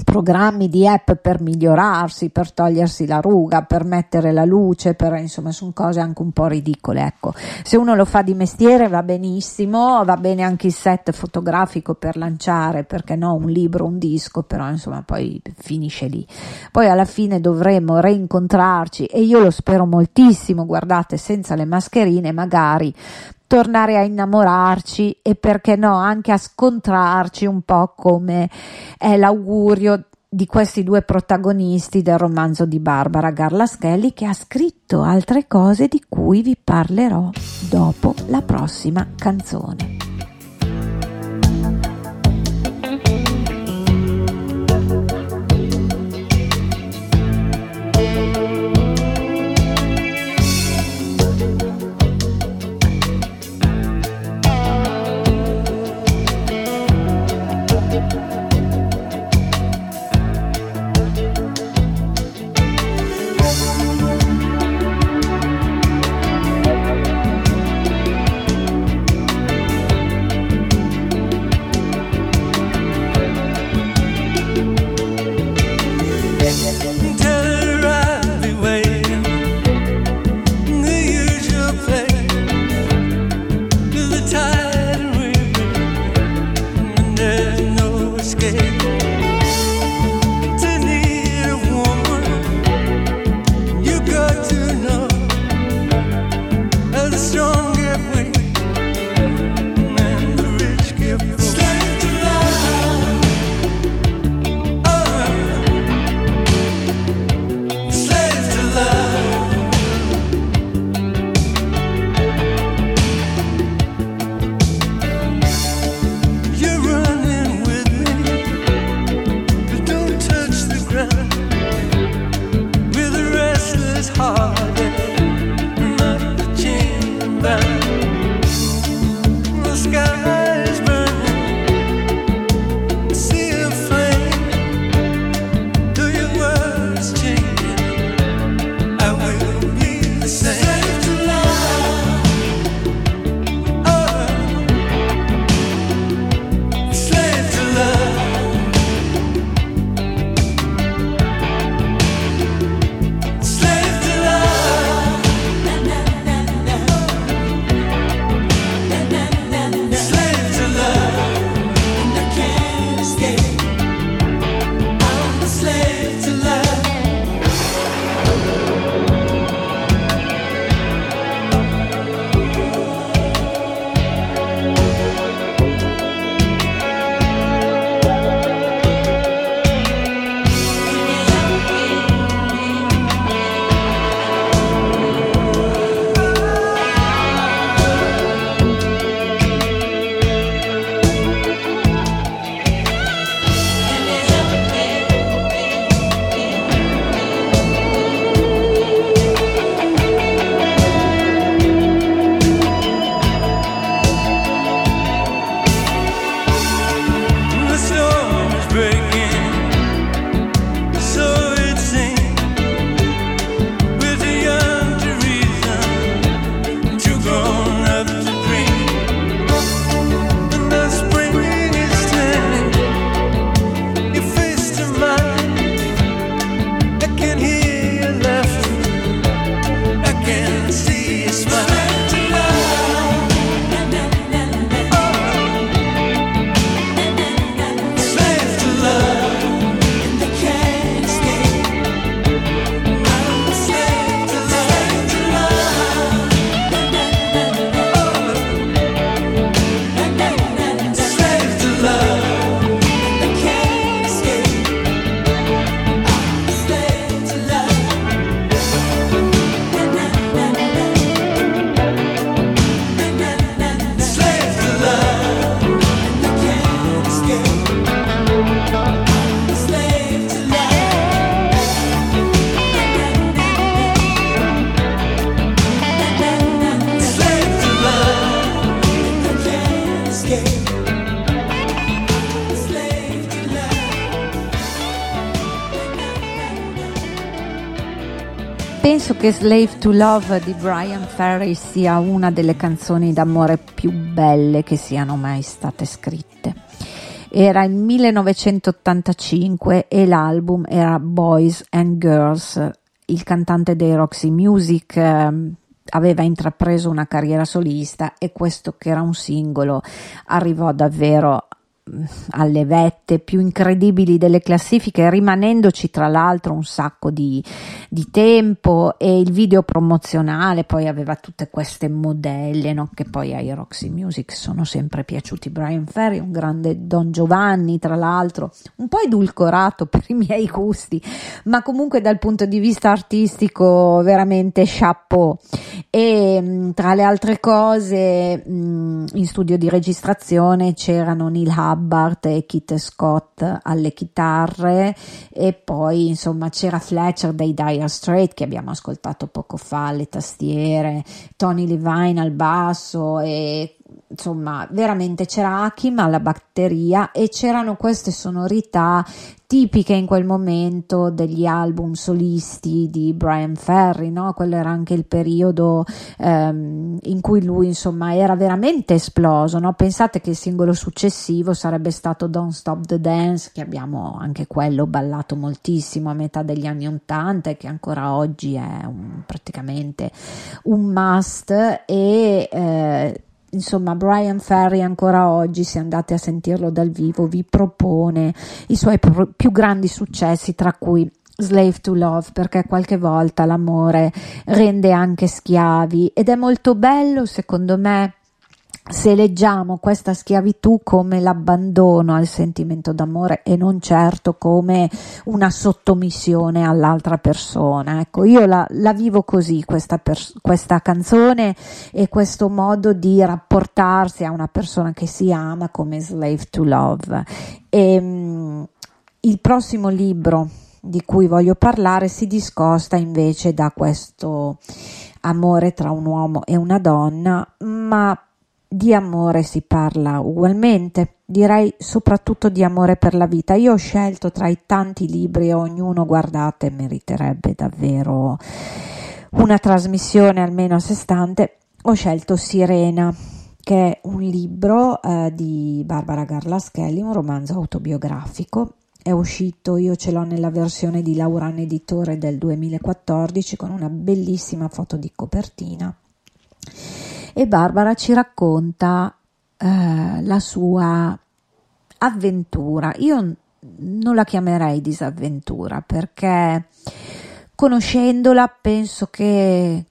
programmi di app per migliorarsi, per togliersi la ruga, per mettere la luce, per insomma sono cose anche un po' ridicole. Ecco, se uno lo fa di mestiere va benissimo, va bene anche il set fotografico per lanciare, perché no, un libro, un disco, però insomma poi finisce lì. Poi alla fine dovremo reincontrarci e io lo spero moltissimo, guardate, senza le mascherine magari tornare a innamorarci e perché no anche a scontrarci un po' come è l'augurio di questi due protagonisti del romanzo di Barbara Garlaschelli che ha scritto altre cose di cui vi parlerò dopo la prossima canzone. Penso che Slave to Love di Brian Ferry sia una delle canzoni d'amore più belle che siano mai state scritte. Era il 1985 e l'album era Boys and Girls. Il cantante dei Roxy Music eh, aveva intrapreso una carriera solista e questo che era un singolo arrivò davvero alle vette più incredibili delle classifiche, rimanendoci tra l'altro un sacco di, di tempo e il video promozionale poi aveva tutte queste modelle no? che poi ai Roxy Music sono sempre piaciuti. Brian Ferry, un grande Don Giovanni, tra l'altro, un po' edulcorato per i miei gusti, ma comunque dal punto di vista artistico veramente chapeau. E tra le altre cose, in studio di registrazione c'erano Neil Hub Hubbard e Kit Scott alle chitarre. E poi insomma c'era Fletcher dei Dire Straits che abbiamo ascoltato poco fa alle tastiere, Tony Levine al basso e insomma veramente c'era Hakim alla batteria e c'erano queste sonorità tipiche in quel momento degli album solisti di Brian Ferry, no? Quello era anche il periodo ehm, in cui lui, insomma, era veramente esploso, no? Pensate che il singolo successivo sarebbe stato Don't Stop the Dance, che abbiamo anche quello ballato moltissimo a metà degli anni Ottanta e che ancora oggi è un, praticamente un must e eh, insomma Brian Ferry ancora oggi se andate a sentirlo dal vivo vi propone i suoi pr- più grandi successi tra cui Slave to Love perché qualche volta l'amore rende anche schiavi. Ed è molto bello secondo me se leggiamo questa schiavitù come l'abbandono al sentimento d'amore e non certo come una sottomissione all'altra persona. Ecco, io la, la vivo così, questa, pers- questa canzone e questo modo di rapportarsi a una persona che si ama come slave to love. E, um, il prossimo libro di cui voglio parlare si discosta invece da questo amore tra un uomo e una donna, ma di amore si parla ugualmente, direi soprattutto di amore per la vita. Io ho scelto tra i tanti libri, ognuno guardate meriterebbe davvero una trasmissione almeno a sé stante, ho scelto Sirena che è un libro eh, di Barbara Garlaschelli, un romanzo autobiografico. È uscito, io ce l'ho nella versione di Lauran Editore del 2014 con una bellissima foto di copertina e Barbara ci racconta eh, la sua avventura. Io non la chiamerei disavventura perché conoscendola penso che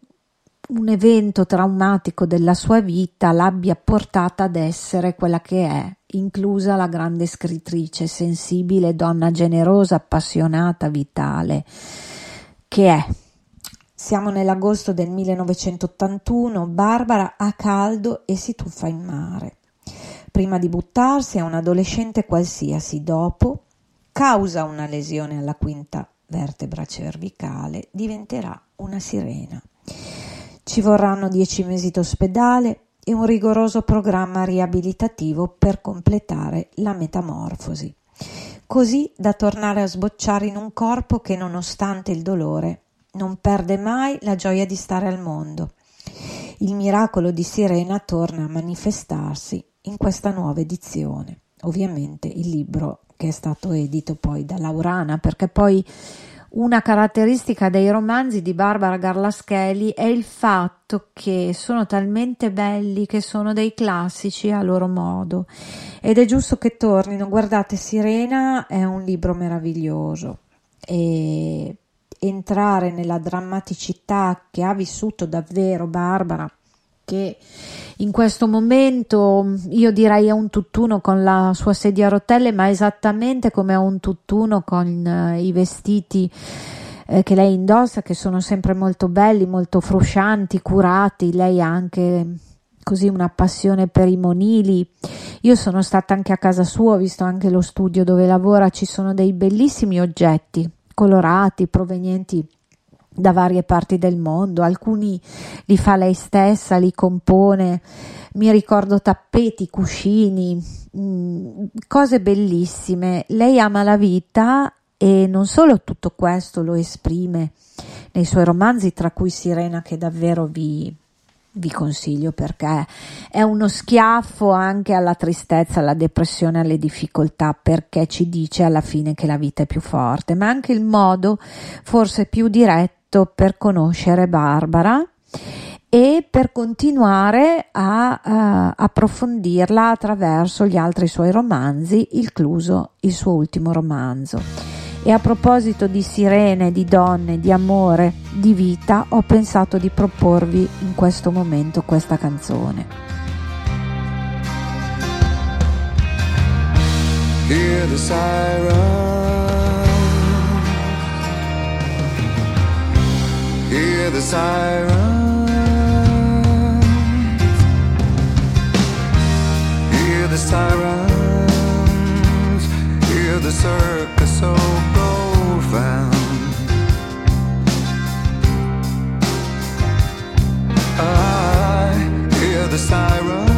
un evento traumatico della sua vita l'abbia portata ad essere quella che è, inclusa la grande scrittrice, sensibile, donna generosa, appassionata, vitale, che è. Siamo nell'agosto del 1981, Barbara ha caldo e si tuffa in mare. Prima di buttarsi a un adolescente qualsiasi, dopo, causa una lesione alla quinta vertebra cervicale, diventerà una sirena. Ci vorranno dieci mesi d'ospedale e un rigoroso programma riabilitativo per completare la metamorfosi, così da tornare a sbocciare in un corpo che, nonostante il dolore, non perde mai la gioia di stare al mondo. Il miracolo di Sirena torna a manifestarsi in questa nuova edizione. Ovviamente il libro che è stato edito poi da Laurana, perché poi una caratteristica dei romanzi di Barbara Garlaschelli è il fatto che sono talmente belli che sono dei classici a loro modo ed è giusto che tornino. Guardate, Sirena è un libro meraviglioso e entrare nella drammaticità che ha vissuto davvero Barbara, che in questo momento io direi è un tutt'uno con la sua sedia a rotelle, ma esattamente come è un tutt'uno con eh, i vestiti eh, che lei indossa, che sono sempre molto belli, molto fruscianti, curati. Lei ha anche così una passione per i monili. Io sono stata anche a casa sua, ho visto anche lo studio dove lavora, ci sono dei bellissimi oggetti colorati provenienti da varie parti del mondo, alcuni li fa lei stessa, li compone, mi ricordo tappeti, cuscini, mm, cose bellissime. Lei ama la vita e non solo tutto questo lo esprime nei suoi romanzi, tra cui Sirena che davvero vi, vi consiglio perché è uno schiaffo anche alla tristezza, alla depressione, alle difficoltà, perché ci dice alla fine che la vita è più forte, ma anche il modo forse più diretto per conoscere Barbara e per continuare a uh, approfondirla attraverso gli altri suoi romanzi, incluso il suo ultimo romanzo. E a proposito di sirene, di donne, di amore, di vita, ho pensato di proporvi in questo momento questa canzone. Hear the siren. Hear the siren. Hear the sirens. Hear the circus so profound. I hear the sirens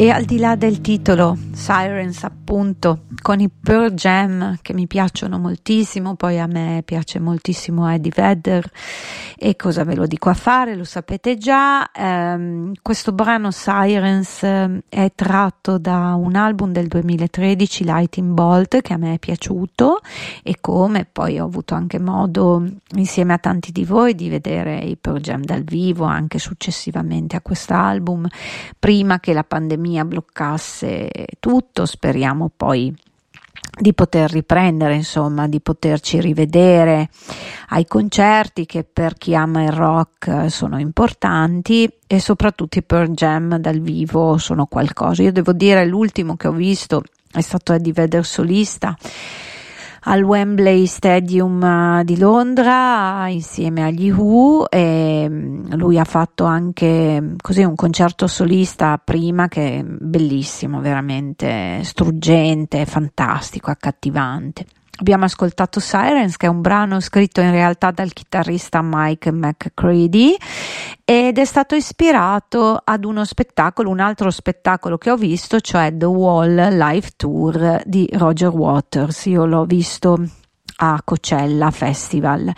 E al di là del titolo, Sirens appunto, con i Pearl Jam che mi piacciono moltissimo, poi a me piace moltissimo Eddie Vedder e cosa ve lo dico a fare, lo sapete già, ehm, questo brano Sirens eh, è tratto da un album del 2013, Lighting Bolt, che a me è piaciuto. E come poi ho avuto anche modo insieme a tanti di voi di vedere i Pearl Jam dal vivo anche successivamente a quest'album, prima che la pandemia bloccasse tutto, speriamo poi di poter riprendere, insomma, di poterci rivedere ai concerti che per chi ama il rock sono importanti e soprattutto i Pearl Jam dal vivo sono qualcosa. Io devo dire l'ultimo che ho visto è stato Eddie Vedder solista al Wembley Stadium eh, di Londra insieme agli Who e mm, lui ha fatto anche mm, così un concerto solista prima che è bellissimo, veramente struggente, fantastico, accattivante. Abbiamo ascoltato Sirens, che è un brano scritto in realtà dal chitarrista Mike McCready ed è stato ispirato ad uno spettacolo, un altro spettacolo che ho visto, cioè The Wall Live Tour di Roger Waters. Io l'ho visto a Coachella Festival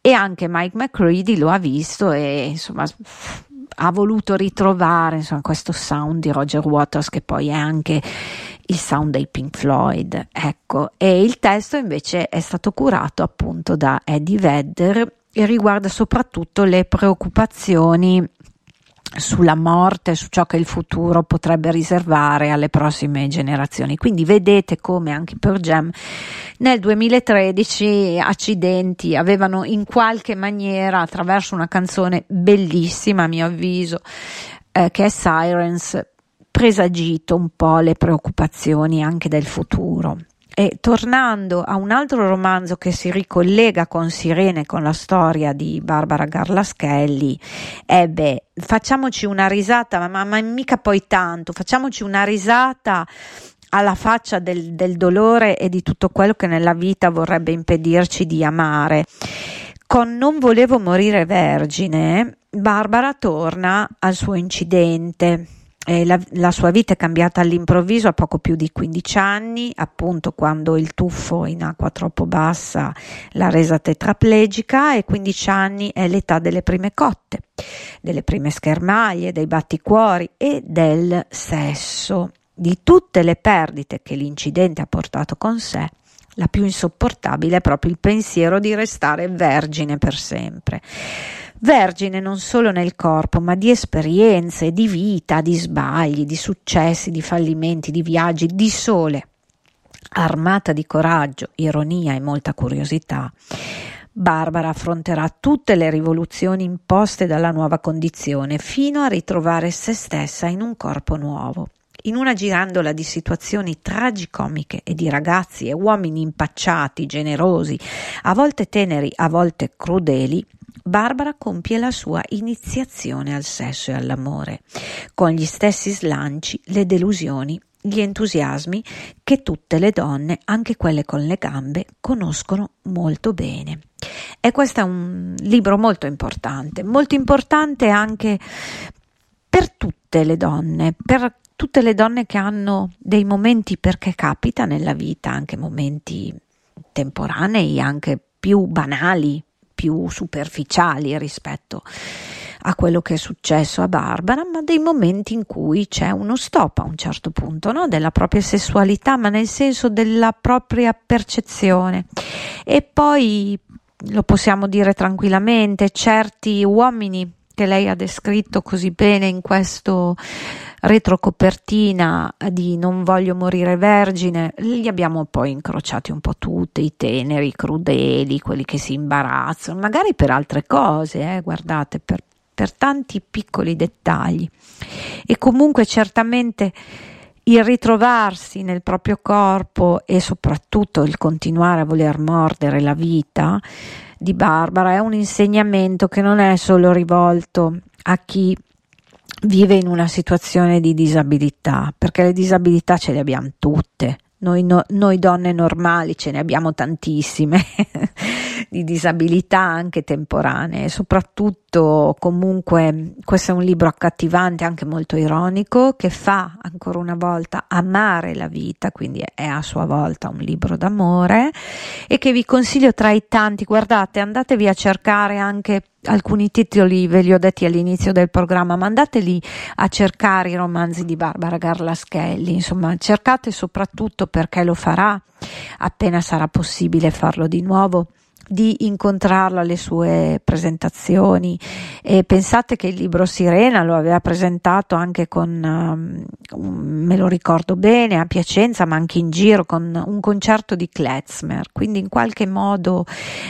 e anche Mike McCready lo ha visto e insomma ha voluto ritrovare insomma, questo sound di Roger Waters che poi è anche il sound dei Pink Floyd, ecco, e il testo invece è stato curato appunto da Eddie Vedder e riguarda soprattutto le preoccupazioni sulla morte, su ciò che il futuro potrebbe riservare alle prossime generazioni. Quindi vedete come anche per Jam nel 2013 accidenti avevano in qualche maniera attraverso una canzone bellissima a mio avviso eh, che è Sirens presagito un po' le preoccupazioni anche del futuro. E tornando a un altro romanzo che si ricollega con Sirene, con la storia di Barbara Garlaschelli, e beh, facciamoci una risata, ma, ma mica poi tanto, facciamoci una risata alla faccia del, del dolore e di tutto quello che nella vita vorrebbe impedirci di amare. Con Non volevo morire vergine, Barbara torna al suo incidente eh, la, la, sua vita è cambiata all'improvviso a poco più di 15 anni, appunto quando il tuffo in acqua troppo bassa l'ha resa tetraplegica e 15 anni è l'età delle prime cotte, delle prime schermaglie, dei batticuori e del sesso. Di tutte le perdite che l'incidente ha portato con sé, la più insopportabile è proprio il pensiero di restare vergine per sempre vergine non solo nel corpo, ma di esperienze, di vita, di sbagli, di successi, di fallimenti, di viaggi, di sole. Armata di coraggio, ironia e molta curiosità, Barbara affronterà tutte le rivoluzioni imposte dalla nuova condizione fino a ritrovare se stessa in un corpo nuovo. In una girandola di situazioni tragicomiche e di ragazzi e uomini impacciati, generosi, a volte teneri, a volte crudeli, Barbara compie la sua iniziazione al sesso e all'amore, con gli stessi slanci, le delusioni, gli entusiasmi che tutte le donne, anche quelle con le gambe, conoscono molto bene. E questo è un libro molto importante, molto importante anche per tutte le donne, per tutte le donne che hanno dei momenti perché capita nella vita, anche momenti temporanei, anche più banali, più superficiali rispetto a quello che è successo a Barbara, ma dei momenti in cui c'è uno stop a un certo punto no? della propria sessualità, ma nel senso della propria percezione. E poi lo possiamo dire tranquillamente, certi uomini che lei ha descritto così bene in questo retrocopertina di Non voglio morire vergine, li abbiamo poi incrociati un po' tutti, i teneri, i crudeli, quelli che si imbarazzano, magari per altre cose, eh, guardate, per, per tanti piccoli dettagli. E comunque certamente il ritrovarsi nel proprio corpo e soprattutto il continuare a voler mordere la vita di Barbara è un insegnamento che non è solo rivolto a chi vive in una situazione di disabilità, perché le disabilità ce le abbiamo tutte, noi, no, noi donne normali ce ne abbiamo tantissime di disabilità anche temporanee, soprattutto comunque questo è un libro accattivante, anche molto ironico, che fa ancora una volta amare la vita, quindi è a sua volta un libro d'amore e che vi consiglio tra i tanti, guardate, andatevi a cercare anche alcuni titoli ve li ho detti all'inizio del programma, ma andateli a cercare i romanzi di Barbara Garlaschelli, insomma, cercate soprattutto perché lo farà appena sarà possibile farlo di nuovo di incontrarla alle sue presentazioni. E pensate che il libro Sirena lo aveva presentato anche con, um, me lo ricordo bene, a Piacenza ma anche in giro con un concerto di Klezmer, quindi in qualche modo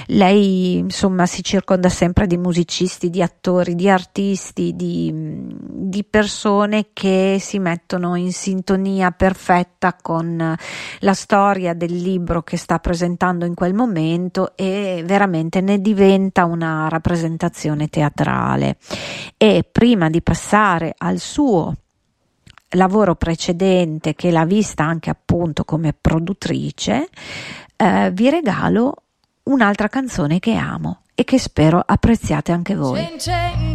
lei insomma si circonda sempre di musicisti, di attori, di artisti, di, di persone che si mettono in sintonia perfetta con la storia del libro che sta presentando in quel momento e veramente ne diventa una rappresentazione teatrale e prima di passare al suo lavoro precedente che l'ha vista anche appunto come produttrice eh, vi regalo un'altra canzone che amo e che spero apprezziate anche voi. Chain, chain,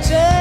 chain.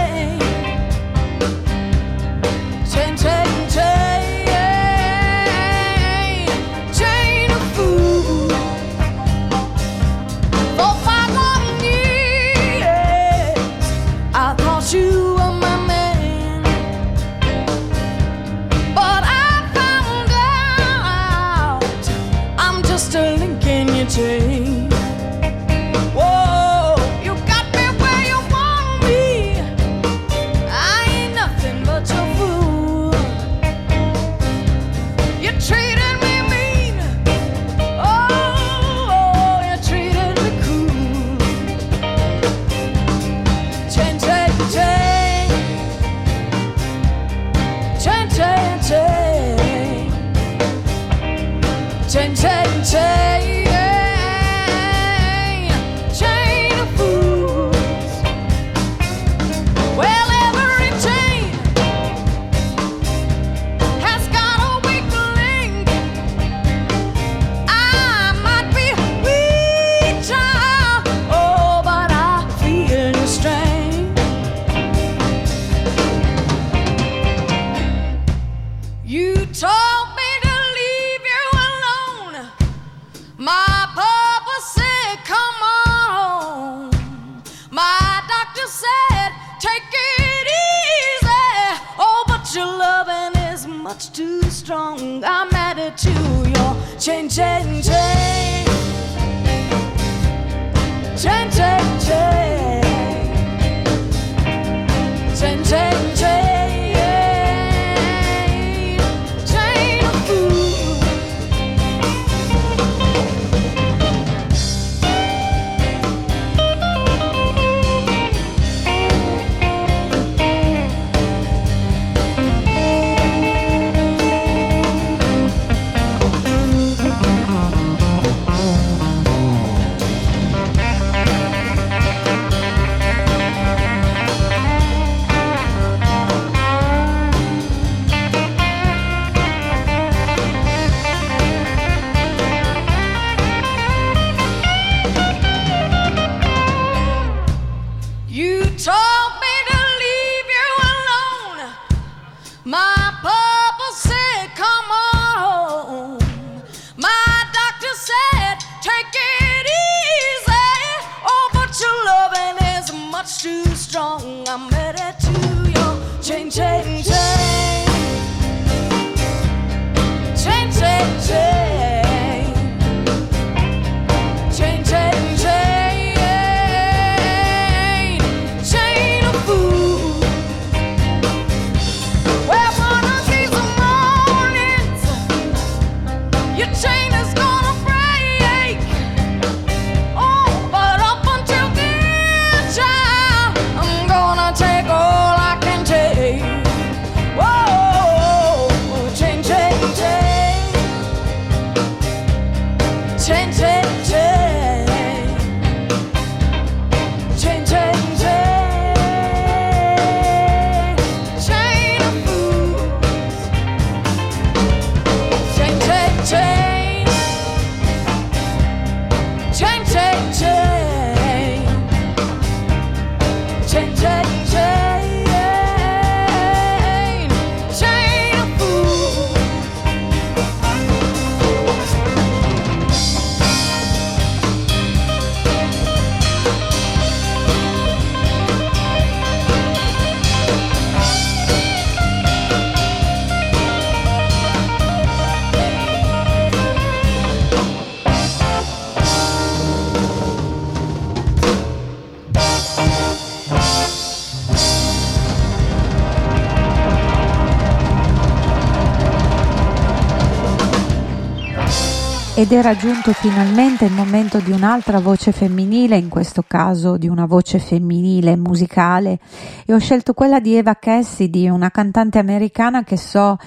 Ed era giunto finalmente il momento di un'altra voce femminile, in questo caso di una voce femminile musicale. E ho scelto quella di Eva Cassidy, una cantante americana che so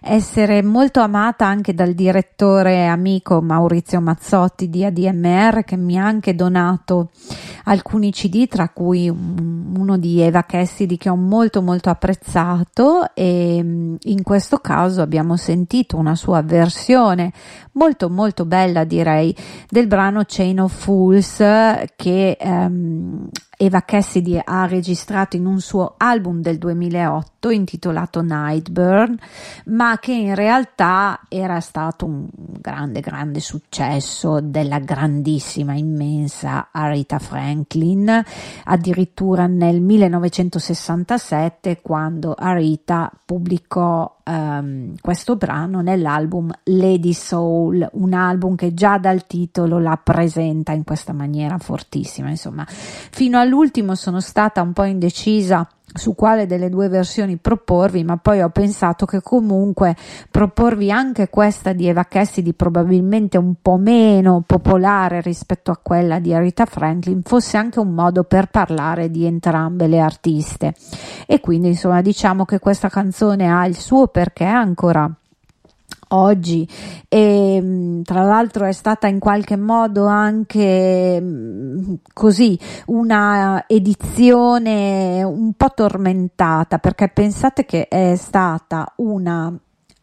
essere molto amata anche dal direttore amico Maurizio Mazzotti di ADMR che mi ha anche donato alcuni CD tra cui uno di Eva Cassidy che ho molto molto apprezzato e mm, in questo caso abbiamo sentito una sua versione molto molto bella direi del brano Chain of Fools che ehm, Eva Cassidy ha registrato in un suo album del 2008 intitolato Nightburn, ma che in realtà era stato un grande, grande successo della grandissima, immensa Arita Franklin, addirittura nel 1967 quando Arita pubblicò um, questo brano nell'album Lady Soul, un album che già dal titolo la presenta in questa maniera fortissima. Insomma, fino all'ultimo sono stata un po' indecisa su quale delle due versioni proporvi, ma poi ho pensato che comunque proporvi anche questa di Eva Cassidy, probabilmente un po' meno popolare rispetto a quella di Arita Franklin, fosse anche un modo per parlare di entrambe le artiste. E quindi insomma diciamo che questa canzone ha il suo perché ancora oggi. E mm, tra l'altro è stata in qualche modo anche mm, così una edizione un po' tormentata perché pensate che è stata una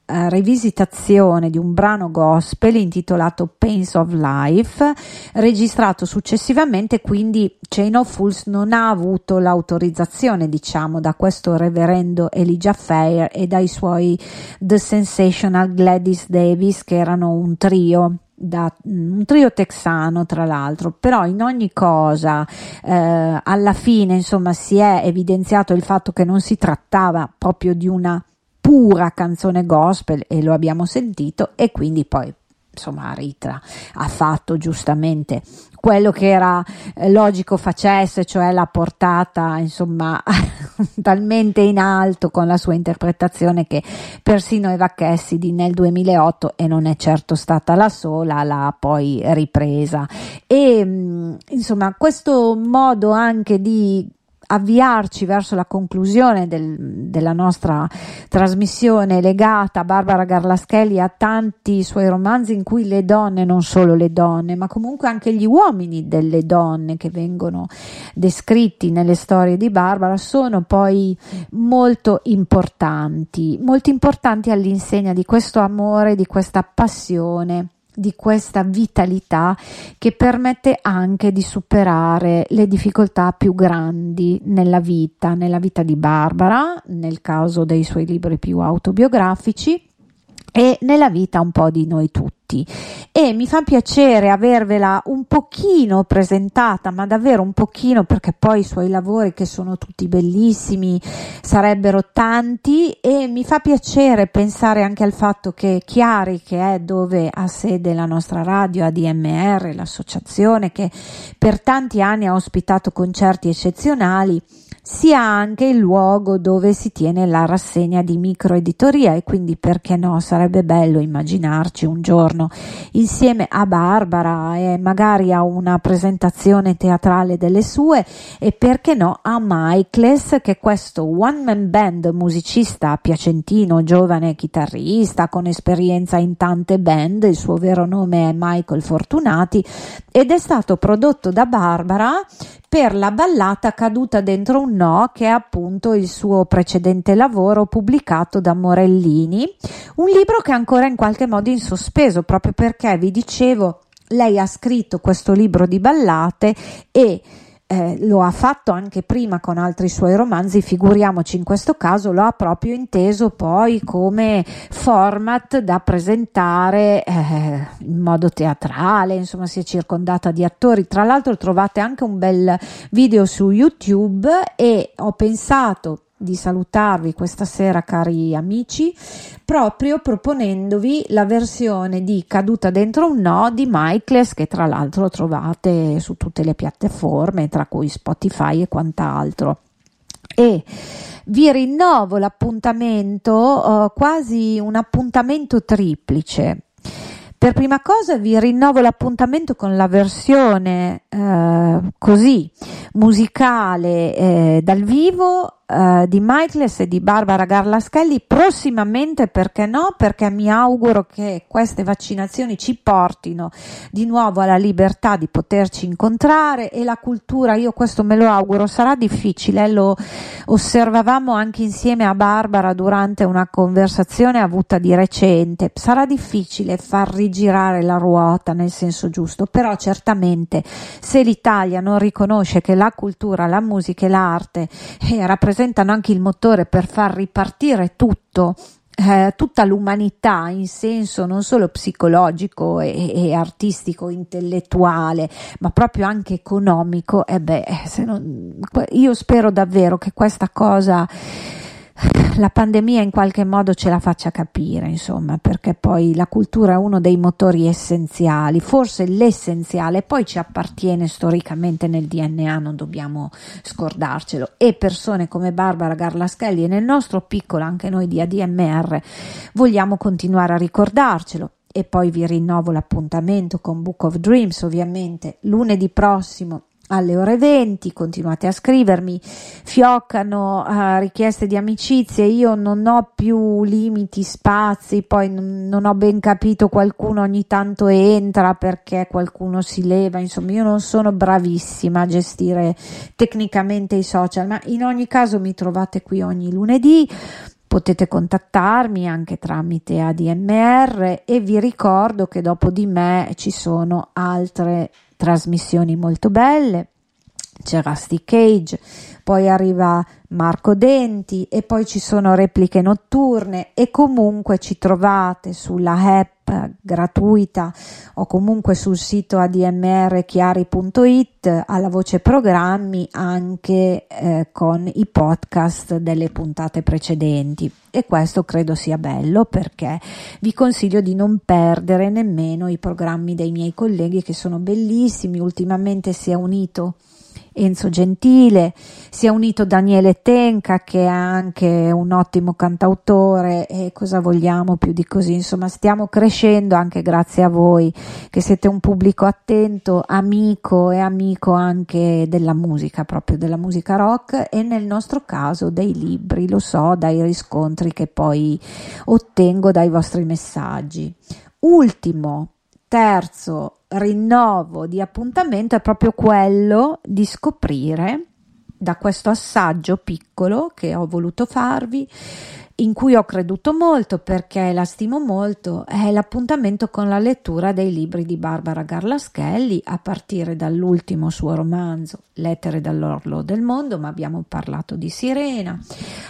uh, rivisitazione di un brano gospel intitolato Pains of Life, registrato successivamente, quindi Chain of Fools non ha avuto l'autorizzazione, diciamo, da questo reverendo Elijah Fair e dai suoi The Sensational Gladys Davis, che erano un trio da un trio texano tra l'altro. Però in ogni cosa eh, alla fine insomma si è evidenziato il fatto che non si trattava proprio di una pura canzone gospel e lo abbiamo sentito e quindi poi insomma Rita ha fatto giustamente quello che era eh, logico facesse, cioè l'ha portata insomma talmente in alto con la sua interpretazione che persino Eva Cassidy nel 2008 e non è certo stata la sola l'ha poi ripresa. E mm, insomma questo modo anche di avviarci verso la conclusione del, della nostra trasmissione legata a Barbara Garlaschelli a tanti suoi romanzi in cui le donne, non solo le donne, ma comunque anche gli uomini delle donne che vengono descritti nelle storie di Barbara sono poi molto importanti, molto importanti all'insegna di questo amore, di questa passione di questa vitalità che permette anche di superare le difficoltà più grandi nella vita, nella vita di Barbara, nel caso dei suoi libri più autobiografici e nella vita un po' di noi tutti. E mi fa piacere avervela un pochino presentata, ma davvero un pochino perché poi i suoi lavori che sono tutti bellissimi sarebbero tanti e mi fa piacere pensare anche al fatto che Chiari, che è dove ha sede la nostra radio ADMR, l'associazione che per tanti anni ha ospitato concerti eccezionali, sia anche il luogo dove si tiene la rassegna di microeditoria e quindi perché no sarebbe bello immaginarci un giorno insieme a Barbara e magari a una presentazione teatrale delle sue e perché no a Michaelis che è questo one man band musicista piacentino giovane chitarrista con esperienza in tante band il suo vero nome è Michael Fortunati ed è stato prodotto da Barbara per la ballata Caduta dentro un no, che è appunto il suo precedente lavoro pubblicato da Morellini, un libro che è ancora in qualche modo in sospeso, proprio perché vi dicevo, lei ha scritto questo libro di ballate e eh, lo ha fatto anche prima con altri suoi romanzi, figuriamoci in questo caso lo ha proprio inteso poi come format da presentare eh, in modo teatrale, insomma si è circondata di attori. Tra l'altro trovate anche un bel video su YouTube e ho pensato di salutarvi questa sera cari amici proprio proponendovi la versione di Caduta dentro un no di Michaelis che tra l'altro trovate su tutte le piattaforme tra cui Spotify e quant'altro. E vi rinnovo l'appuntamento uh, quasi un appuntamento triplice. Per prima cosa vi rinnovo l'appuntamento con la versione eh, così musicale eh, dal vivo uh, di Michaelis e di Barbara Garlaschelli prossimamente perché no? Perché mi auguro che queste vaccinazioni ci portino di nuovo alla libertà di poterci incontrare e la cultura io questo me lo auguro sarà difficile lo osservavamo anche insieme a Barbara durante una conversazione avuta di recente. Sarà difficile far rigirare la ruota nel senso giusto però certamente se l'Italia non riconosce che la cultura la musica e l'arte eh, rappresentano rappresentano anche il motore per far ripartire tutto eh, tutta l'umanità in senso non solo psicologico e, e, artistico, intellettuale, ma proprio anche economico, e beh, non, io spero davvero che questa cosa la pandemia in qualche modo ce la faccia capire, insomma, perché poi la cultura è uno dei motori essenziali, forse l'essenziale, poi ci appartiene storicamente nel DNA, non dobbiamo scordarcelo. E persone come Barbara Garlaschelli e nel nostro piccolo, anche noi di ADMR, vogliamo continuare a ricordarcelo. E poi vi rinnovo l'appuntamento con Book of Dreams, ovviamente lunedì prossimo alle ore 20, continuate a scrivermi, fioccano uh, richieste di amicizie, io non ho più limiti, spazi, poi non, non, ho ben capito, qualcuno ogni tanto entra perché qualcuno si leva, insomma io non sono bravissima a gestire tecnicamente i social, ma in ogni caso mi trovate qui ogni lunedì. Potete contattarmi anche tramite ADMR e vi ricordo che dopo di me ci sono altre trasmissioni molto belle. C'è Rusty Cage, poi arriva Marco Denti e poi ci sono repliche notturne e comunque ci trovate sulla app gratuita o comunque sul sito admrchiari.it alla voce programmi anche eh, con i podcast delle puntate precedenti. E questo credo sia bello perché vi consiglio di non perdere nemmeno i programmi dei miei colleghi che sono bellissimi ultimamente si è unito Enzo Gentile, si è unito Daniele Tenca che è anche un ottimo cantautore e cosa vogliamo più di così, insomma stiamo crescendo anche grazie a voi che siete un pubblico attento, amico e amico anche della musica, proprio della musica rock e nel nostro caso dei libri, lo so dai riscontri che poi ottengo dai vostri messaggi. Ultimo, terzo rinnovo di appuntamento è proprio quello di scoprire da questo assaggio piccolo che ho voluto farvi in cui ho creduto molto perché la stimo molto è l'appuntamento con la lettura dei libri di Barbara Garlaschelli a partire dall'ultimo suo romanzo Lettere dall'orlo del mondo, ma abbiamo parlato di Sirena,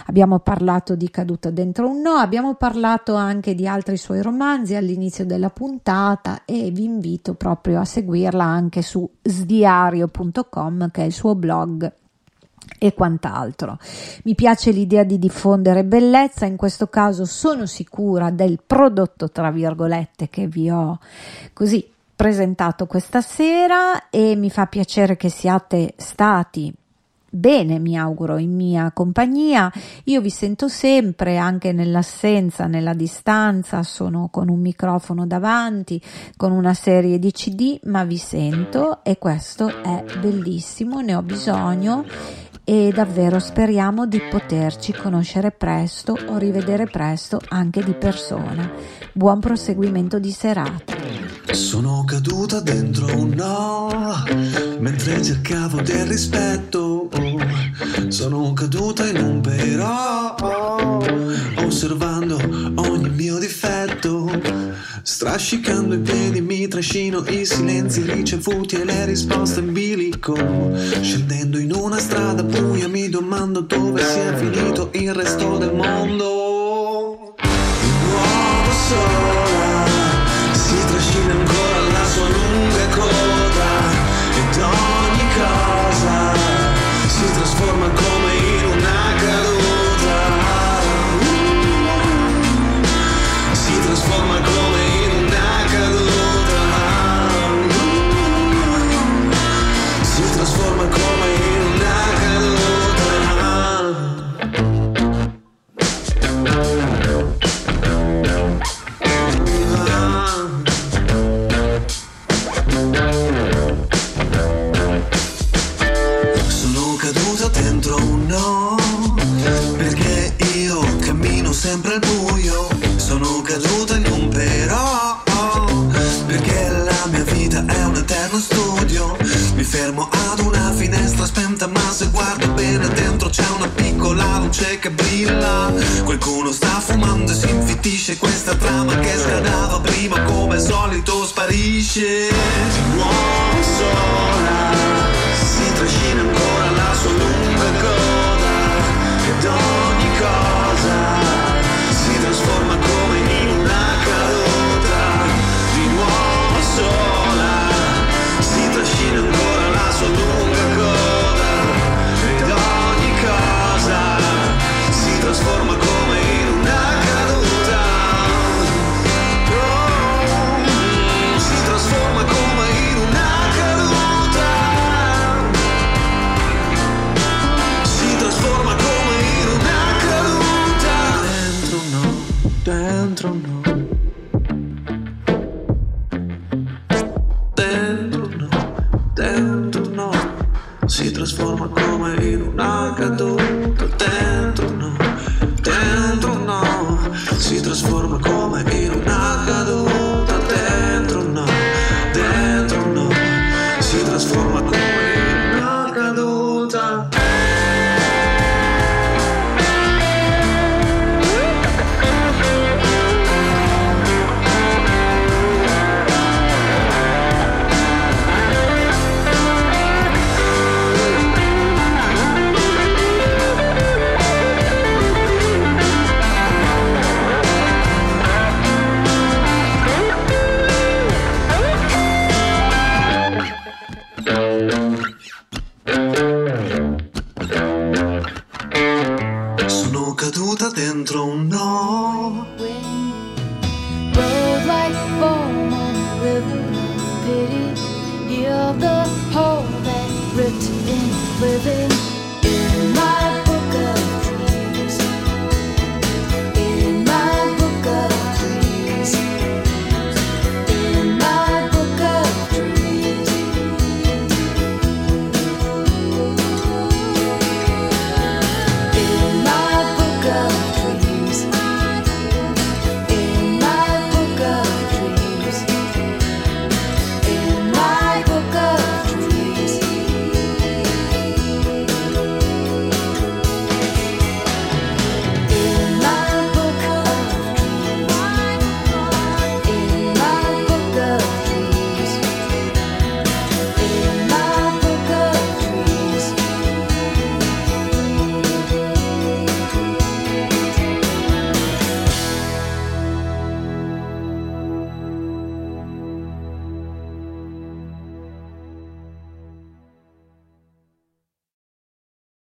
abbiamo parlato di Caduta dentro un no, abbiamo parlato anche di altri suoi romanzi all'inizio della puntata e vi invito proprio a seguirla anche su sdiario.com che è il suo blog e quant'altro. Mi piace l'idea di diffondere bellezza, in questo caso sono sicura del prodotto tra virgolette che vi ho così presentato questa sera e mi fa piacere che siate stati bene, mi auguro, in mia compagnia. Io vi sento sempre, anche nell'assenza, nella distanza, sono con un microfono davanti, con una serie di CD, ma vi sento e questo è bellissimo, ne ho bisogno e davvero speriamo di poterci conoscere presto o rivedere presto anche di persona. Buon proseguimento di serata. Sono caduta dentro un no mentre cercavo del rispetto. Sono caduta in un però osservando ogni mio difetto. Strascicando i piedi mi trascino i silenzi ricevuti e le risposte in bilico. Scendendo in una strada buia mi domando dove sia finito il resto del mondo. Di nuovo sola si trascina ancora la sua lunga coda ed ogni cosa si trasforma come fermo ad una finestra spenta ma se guardo bene dentro c'è una piccola luce che brilla. Qualcuno sta fumando e si infittisce questa trama che scadava prima come al solito sparisce. Ti